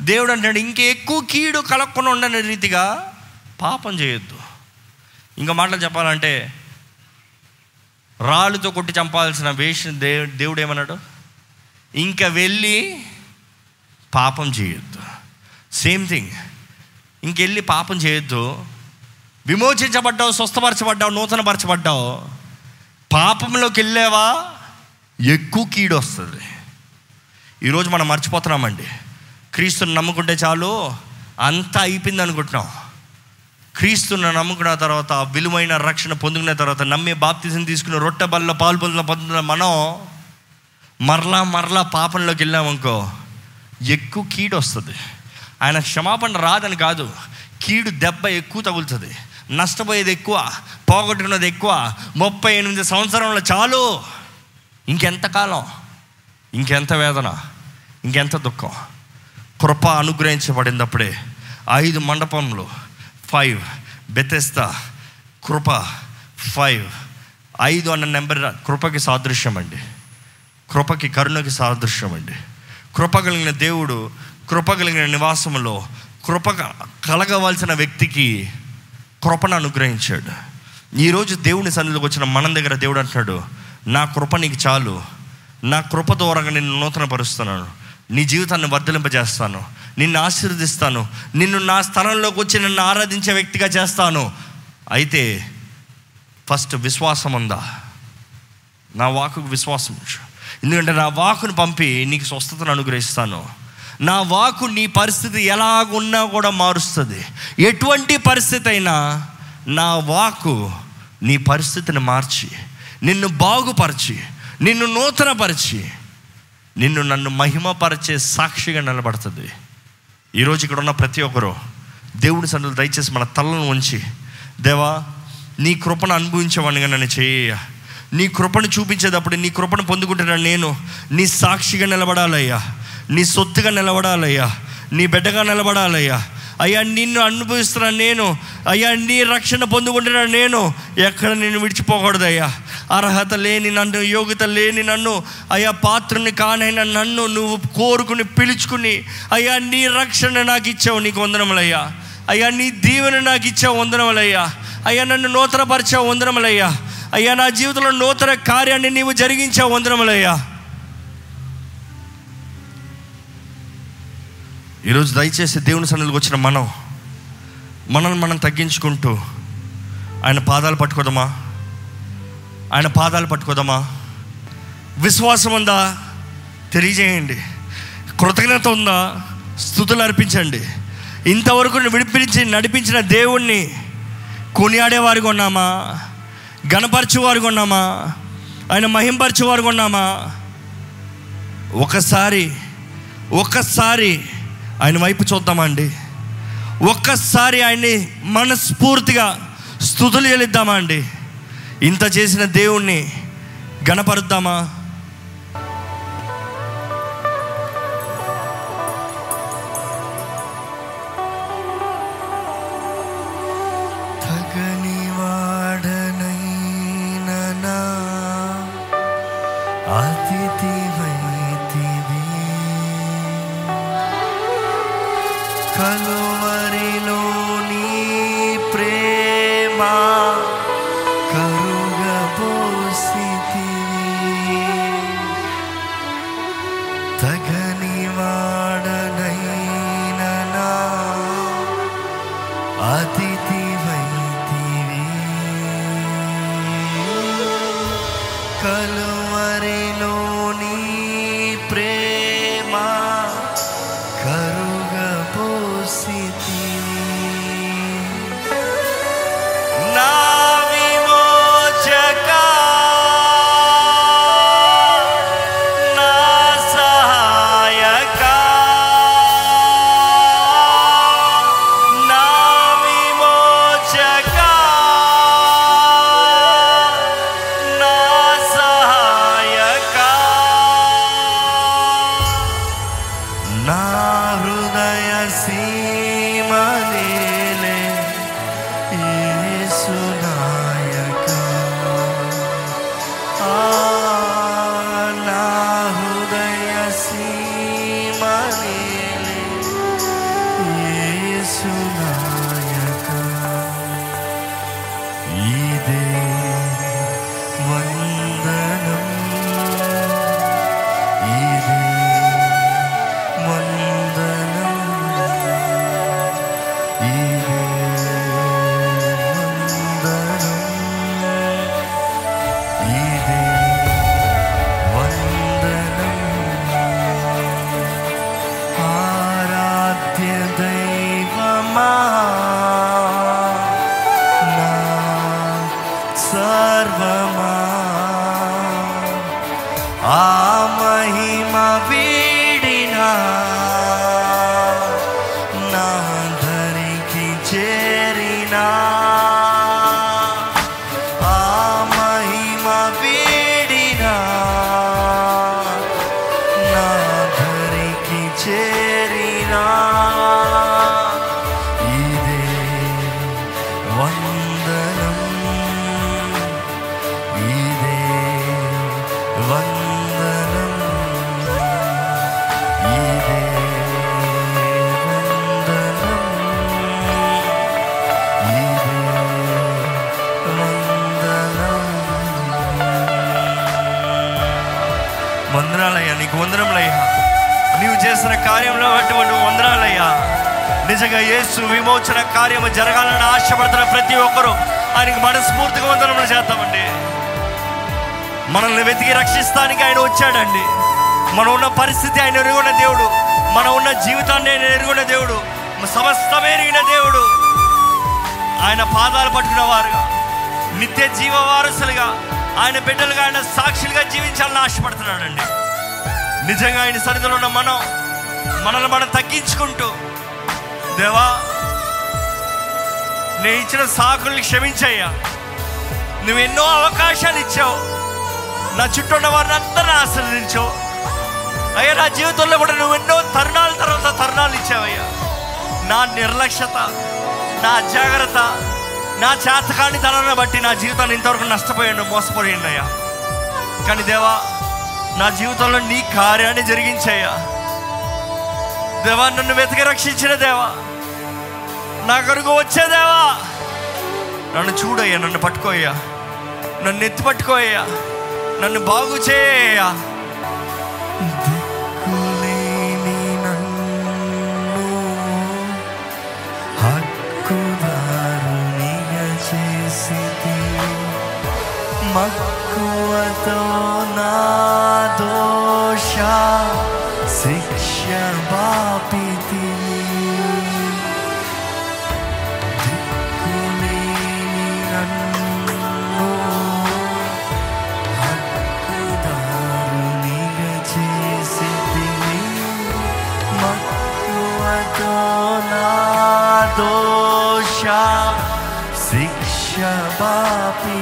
దేవుడు అంటాడు ఇంకెక్కువ కీడు కలగకుండా ఉండని రీతిగా పాపం చేయొద్దు. ఇంకా మాటలు చెప్పాలంటే రాళ్ళుతో కొట్టి చంపాల్సిన వేష దేవు దేవుడు ఏమన్నాడు? ఇంకా వెళ్ళి పాపం చేయొద్దు. సేమ్ థింగ్ ఇంకెళ్ళి పాపం చేయొద్దు. విమోచించబడ్డావు స్వస్థపరచబడ్డావు నూతనపరచబడ్డావు. పాపంలోకి వెళ్ళావా? ఎక్కువ కీడు వస్తుంది. ఈరోజు మనం మర్చిపోతున్నామండి. క్రీస్తుని నమ్ముకుంటే చాలు. అంతా అయిపోయింది అనుకుంటున్నాం. క్రీస్తున్న నమ్ముకున్న తర్వాత ఆ విలువైన రక్షణ పొందుకున్న తర్వాత నమ్మే బాప్తిజం తీసుకున్న రొట్టె బల్ల పాలు పొందిన పొందిన మనం మరలా మరలా పాపంలోకి వెళ్ళామనుకో ఎక్కువ కీడు వస్తుంది. ఆయన క్షమాపణ రాదని కాదు కీడు దెబ్బ ఎక్కువ తగులుతుంది. నష్టపోయేది ఎక్కువ పోగొట్టుకున్నది ఎక్కువ ముప్పై ఎనిమిది సంవత్సరంలో చాలు. ఇంకెంత కాలం? ఇంకెంత వేదన? ఇంకెంత దుఃఖం? కృప అనుగ్రహించబడినప్పుడే ఐదు మండపంలో ఫైవ్ బెతెస్తా కృప ఫైవ్ ఐదు అన్న నెంబర్ కృపకి సాదృశ్యం అండి. కృపకి కరుణకి సాదృశ్యం అండి. కృప కలిగిన దేవుడు కృప కలిగిన నివాసంలో కృప కలగవలసిన వ్యక్తికి కృపను అనుగ్రహించాడు. ఈరోజు దేవుని సన్నిధిలోకి వచ్చిన మన దగ్గర దేవుడు అంటున్నాడు నా కృప నీకు చాలు. నా కృప ద్వారా నేను నూతన నూతనపరుస్తున్నాను. నీ జీవితాన్ని వర్ధలింపజేస్తాను. నిన్ను ఆశీర్వదిస్తాను. నిన్ను నా స్థలంలోకి వచ్చి నన్ను ఆరాధించే వ్యక్తిగా చేస్తాను. అయితే ఫస్ట్ విశ్వాసం ఉందా? నా వాకుకు విశ్వాసం ఎందుకంటే నా వాకును పంపి నీకు స్వస్థతను అనుగ్రహిస్తాను. నా వాకు నీ పరిస్థితి ఎలాగున్నా కూడా మారుస్తుంది. ఎటువంటి పరిస్థితి అయినా నా వాకు నీ పరిస్థితిని మార్చి నిన్ను బాగుపరిచి నిన్ను నూతనపరిచి నిన్ను నన్ను మహిమపరిచే సాక్షిగా నిలబడుతుంది. ఈరోజు ఇక్కడ ఉన్న ప్రతి ఒక్కరు దేవుని సన్నిధిలో దయచేసి మన తలను ఉంచి దేవా నీ కృపను అనుభవించేవాడిగా నన్ను చేయ నీ కృపను చూపించేటప్పుడు నీ కృపను పొందుకుంటున్నా నేను నీ సాక్షిగా నిలబడాలయ్యా. నీ సొత్తుగా నిలబడాలయ్యా. నీ బిడ్డగా నిలబడాలయ్యా. అయ్యా నిన్ను అనుభవిస్తున్న నేను అయ్యా నీ రక్షణ పొందుకుంటున్నా నేను ఎక్కడ నేను విడిచిపోకూడదయ్యా. అర్హత లేని నన్ను యోగ్యత లేని నన్ను అయ్యా పాత్రని కానైన నన్ను నువ్వు కోరుకుని పిలుచుకుని అయ్యా నీ రక్షణ నాకు ఇచ్చావు నీకు వందనములయ్యా. అయ్యా నీ దీవెన నాకు ఇచ్చావు వందనములయ్యా. అయ్యా నన్ను నూతనపరిచావు వందనములయ్యా. అయ్యా నా జీవితంలో నూతన కార్యాన్ని నీవు జరిగించావు వందనములయ్యా. ఈరోజు దయచేసి దేవుని సన్నిధికి వచ్చిన మనం మనల్ని మనం తగ్గించుకుంటూ ఆయన పాదాలు పట్టుకోదమ్మా. ఆయన పాదాలు పట్టుకోదామా విశ్వాసం ఉందా? తెలియజేయండి. కృతజ్ఞత ఉందా? స్థుతులు అర్పించండి. ఇంతవరకు విడిపించి నడిపించిన దేవుణ్ణి కొనియాడేవారిగా ఉన్నామా? గణపరచేవారిగా ఉన్నామా? ఆయన మహింపరచేవారిగా ఉన్నామా? ఒకసారి ఒక్కసారి ఆయన వైపు చూద్దామండి. ఒక్కసారి ఆయన్ని మనస్ఫూర్తిగా స్థుతులు చెల్లిద్దామా అండి ఇంత చేసిన దేవుణ్ణి గణపరుద్దామా? కార్యంలో అటువంటి వందనాలయ్యా. నిజంగా యేసు విమోచన కార్యము జరగాలని ఆశపడుతున్న ప్రతి ఒక్కరూ ఆయనకి మనస్ఫూర్తిగా వందనములు చేద్దామండి. మనల్ని వెతికి రక్షిస్తానికి ఆయన వచ్చాడండి. మనం ఉన్న పరిస్థితి ఆయన ఎరుగున్న దేవుడు. మనం ఉన్న జీవితాన్ని ఆయన ఎరుగున్న దేవుడు. సమస్తం దేవుడు. ఆయన పాదాలు పట్టుకున్న వారుగా నిత్య జీవ వారసులుగా ఆయన బిడ్డలుగా ఆయన సాక్షులుగా జీవించాలని ఆశపడుతున్నాడండి. నిజంగా ఆయన సన్నిధిలో ఉన్న మనం మనల్ని మనం తగ్గించుకుంటూ దేవా నేను ఇచ్చిన సాకుల్ని క్షమించయ్యా. నువ్వు ఎన్నో అవకాశాలు ఇచ్చావు. నా చుట్టూ ఉన్న వారిని అందరిని ఆశ్రదించావు అయ్యా నా జీవితంలో కూడా నువ్వు ఎన్నో తరుణాల తర్వాత తరుణాలు ఇచ్చావయ్యా. నా నిర్లక్ష్యత నా అజాగ్రత్త నా చేతకాని తనాన్ని బట్టి నా జీవితాన్ని ఇంతవరకు నష్టపోయాను మోసపోయాను అయ్యా. కానీ దేవా నా జీవితంలో నీ కార్యాన్ని జరిగించాయ్యా. దేవా నన్ను వెతికి రక్షించిన దేవా. నా కొరకు వచ్చే దేవా. నన్ను చూడయ్యా నన్ను పట్టుకోయ్యా. నన్ను ఎత్తి పట్టుకోయ్యా. నన్ను బాగు చేయ్యా तो ना दोष शिक्षवापि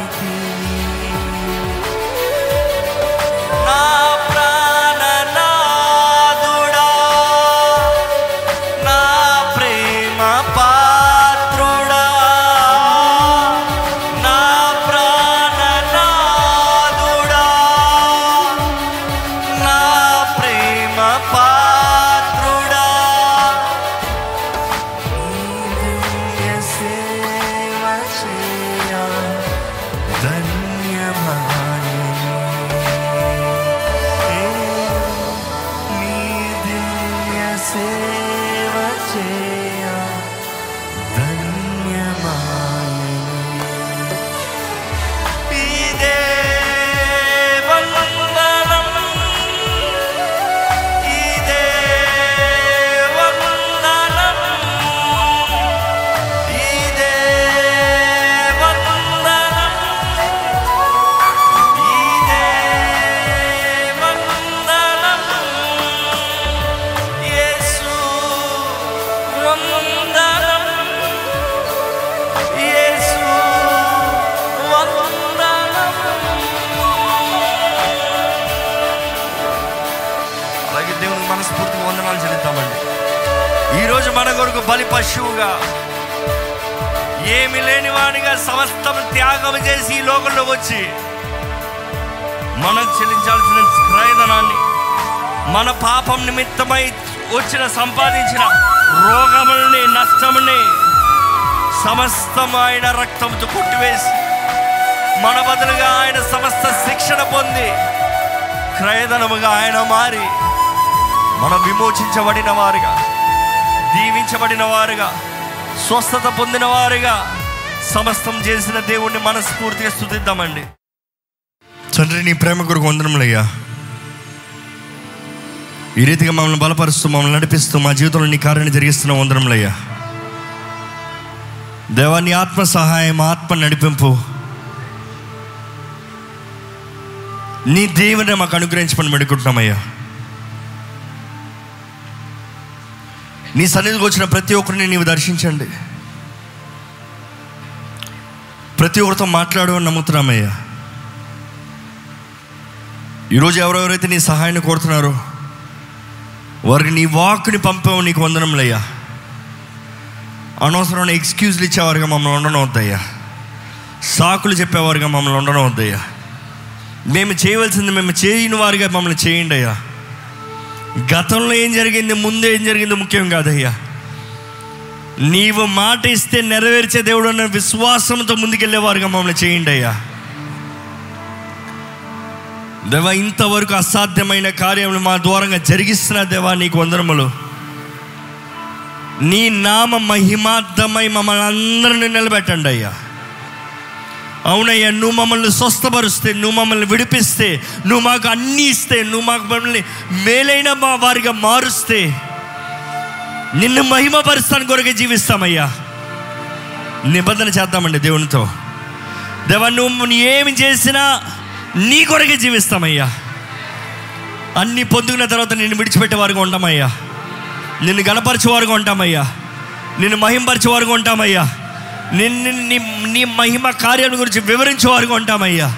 సమస్తం త్యాగం చేసి ఈ లోకంలో వచ్చి మనం చెల్లించాల్సిన క్రయధనాన్ని మన పాపం నిమిత్తమై వచ్చిన సంపాదించిన రోగముల్ని నష్టముని సమస్తం ఆయన రక్తంతో కొట్టివేసి మన బదులుగా ఆయన సమస్త శిక్షణ పొంది క్రయధనముగా ఆయన మారి మనం విమోచించబడిన వారుగా దీవించబడిన వారుగా స్వస్థత పొందిన వారుగా సమస్తం చేసిన దేవుణ్ణి మనస్ఫూర్తిగా స్థుతిద్దామండి. తండ్రి నీ ప్రేమ కొరకు వందనములయ్యా. ఈ రీతిగా మమ్మల్ని బలపరుస్తూ మమ్మల్ని నడిపిస్తూ మా జీవితంలో నీ కార్యాన్ని జరిగిస్తున్న వందనములయ్యా. దేవాన్ని ఆత్మ సహాయం ఆత్మ నడిపింపు. నీ దేవుని మాకు అనుగ్రహించమని పెడుకుంటున్నామయ్యా నీ సన్నిధికి వచ్చిన ప్రతి ఒక్కరిని నీవు దర్శించండి. ప్రతి ఒక్కరితో మాట్లాడమని నమ్ముతున్నామయ్యా. ఈరోజు ఎవరెవరైతే నీ సహాయాన్ని కోరుతున్నారో వారికి నీ వాక్ని పంపావు నీకు వందనంలయ్యా అనవసరమైన ఎక్స్క్యూజ్లు ఇచ్చేవారుగా మమ్మల్ని ఉండడం వద్దయ్యా సాకులు చెప్పేవారుగా మమ్మల్ని ఉండడం వద్దయ్యా మేము చేయవలసింది మేము చేయని వారిగా మమ్మల్ని చేయండి అయ్యా. గతంలో ఏం జరిగింది ముందు ఏం జరిగింది ముఖ్యం కాదయ్యా. నీవు మాట ఇస్తే నెరవేర్చే దేవుడు అన్న విశ్వాసంతో ముందుకెళ్ళేవారుగా మమ్మల్ని చేయండి అయ్యా. దేవా ఇంతవరకు అసాధ్యమైన కార్యములు మా ద్వారంగా జరిగిస్తున్న దేవా నీకు వందరములు నీ నామ మహిమార్థమై మమ్మల్ని అందరిని నిలబెట్టండి అయ్యా. అవునయ్యా నువ్వు మమ్మల్ని స్వస్థపరుస్తే నువ్వు మమ్మల్ని విడిపిస్తే నువ్వు మాకు అన్నీ ఇస్తే నువ్వు మాకు మమ్మల్ని మేలైన మా వారిగా మారుస్తే నిన్ను మహిమపరుస్తాను కొరకే జీవిస్తామయ్యా. నిబంధన చేద్దామండి దేవునితో. దేవా నువ్వు ఏమి చేసినా నీ కొరకే జీవిస్తామయ్యా. అన్నీ పొందుకున్న తర్వాత నిన్ను విడిచిపెట్టే వారుగా ఉంటామయ్యా. నిన్ను గణపరిచేవారుగా ఉంటామయ్యా. నిన్ను మహింపరిచేవారుగా ఉంటామయ్యా. నిన్ను నీ నీ మహిమ కార్యాల గురించి వివరించేవారుగా ఉంటామయ్యా.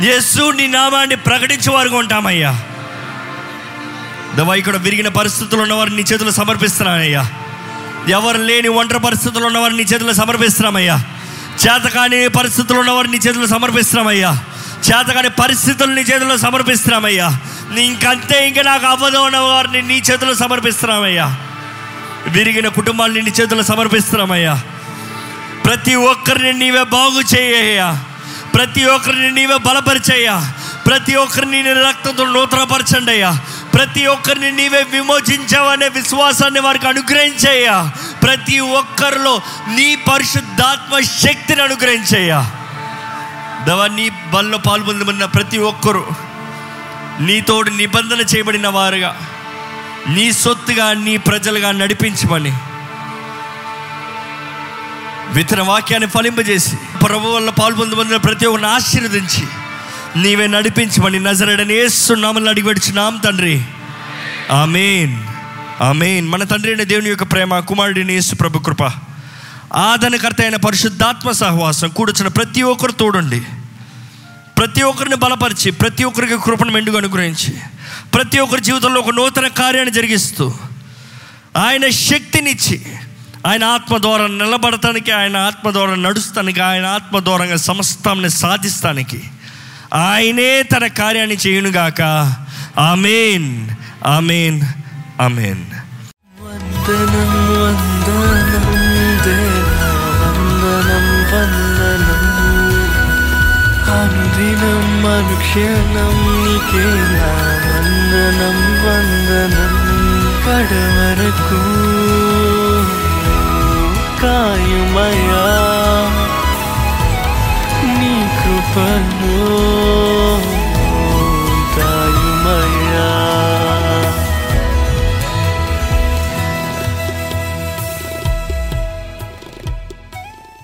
యేసు నీ నామాన్ని ప్రకటించేవారుగా ఉంటామయ్యా. దవా ఇక్కడ విరిగిన పరిస్థితులు ఉన్నవారు నీ చేతులు సమర్పిస్తున్నానయ్యా. ఎవరు లేని ఒంటరి పరిస్థితులు ఉన్నవారు నీ చేతులు సమర్పిస్తున్నామయ్యా. చేతకాని పరిస్థితులు ఉన్నవారు నీ చేతులు సమర్పిస్తున్నామయ్యా. చేతకాని పరిస్థితులు నీ చేతుల్లో సమర్పిస్తున్నామయ్యా. నీ ఇంకంతే ఇంకా నాకు అవ్వదు ఉన్న వారిని నీ చేతులు సమర్పిస్తున్నామయ్యా. విరిగిన కుటుంబాన్ని నీ చేతులు సమర్పిస్తున్నామయ్యా. ప్రతి ఒక్కరిని నీవే బాగు చేయ్యా ప్రతి ఒక్కరిని నీవే బలపరిచయ్యా. ప్రతి ఒక్కరిని నీ రక్తంతో నూతనపరచండి అయ్యా ప్రతి ఒక్కరిని నీవే విమోచించావనే విశ్వాసాన్ని వారికి అనుగ్రహించయ్యా. ప్రతి ఒక్కరిలో నీ పరిశుద్ధాత్మ శక్తిని అనుగ్రహించయ్యా. దవా నీ బల్లో పాల్పొందమన్న ప్రతి ఒక్కరు నీతోడు నిబంధన చేయబడిన వారుగా నీ సొత్తుగా నీ ప్రజలుగా నడిపించమని విత్తన వాక్యాన్ని ఫలింపజేసి ప్రభు వల్ల పాల్పొందబడిన ప్రతి ఒక్కరిని ఆశీర్వదించి నీవే నడిపించమని నజరడని వేస్తున్నామని అడిగిపెడుచున్నాం తండ్రి. ఆమెన్. ఆమెన్. మన తండ్రి అయిన దేవుని యొక్క ప్రేమ కుమారుడిని యేసు ప్రభు కృప ఆదరణకర్త అయిన పరిశుద్ధాత్మ సహవాసం కూడొచ్చిన ప్రతి ఒక్కరు తోడండి. ప్రతి ఒక్కరిని బలపరిచి ప్రతి ఒక్కరికి కృపను మెండుగా అనుగ్రహించి ప్రతి ఒక్కరి జీవితంలో ఒక నూతన కార్యాన్ని జరిగిస్తూ ఆయన శక్తినిచ్చి ఆయన ఆత్మ ద్వారా నిలబడటానికి ఆయన ఆత్మ ద్వారా నడుస్తానికి ఆయన ఆత్మ దూరంగా సమస్తాన్ని సాధిస్తానికి ఆయనే తన కార్యాన్ని చేయునుగాక ఆమెన్. ఆమెన్. ఆమెన్. వందనం వందనం దేవా వందనం. వందనం అనుదినం అనుక్షణం నీకే వందనం వందనం. కడవరకు కాయుమయా 愤怒。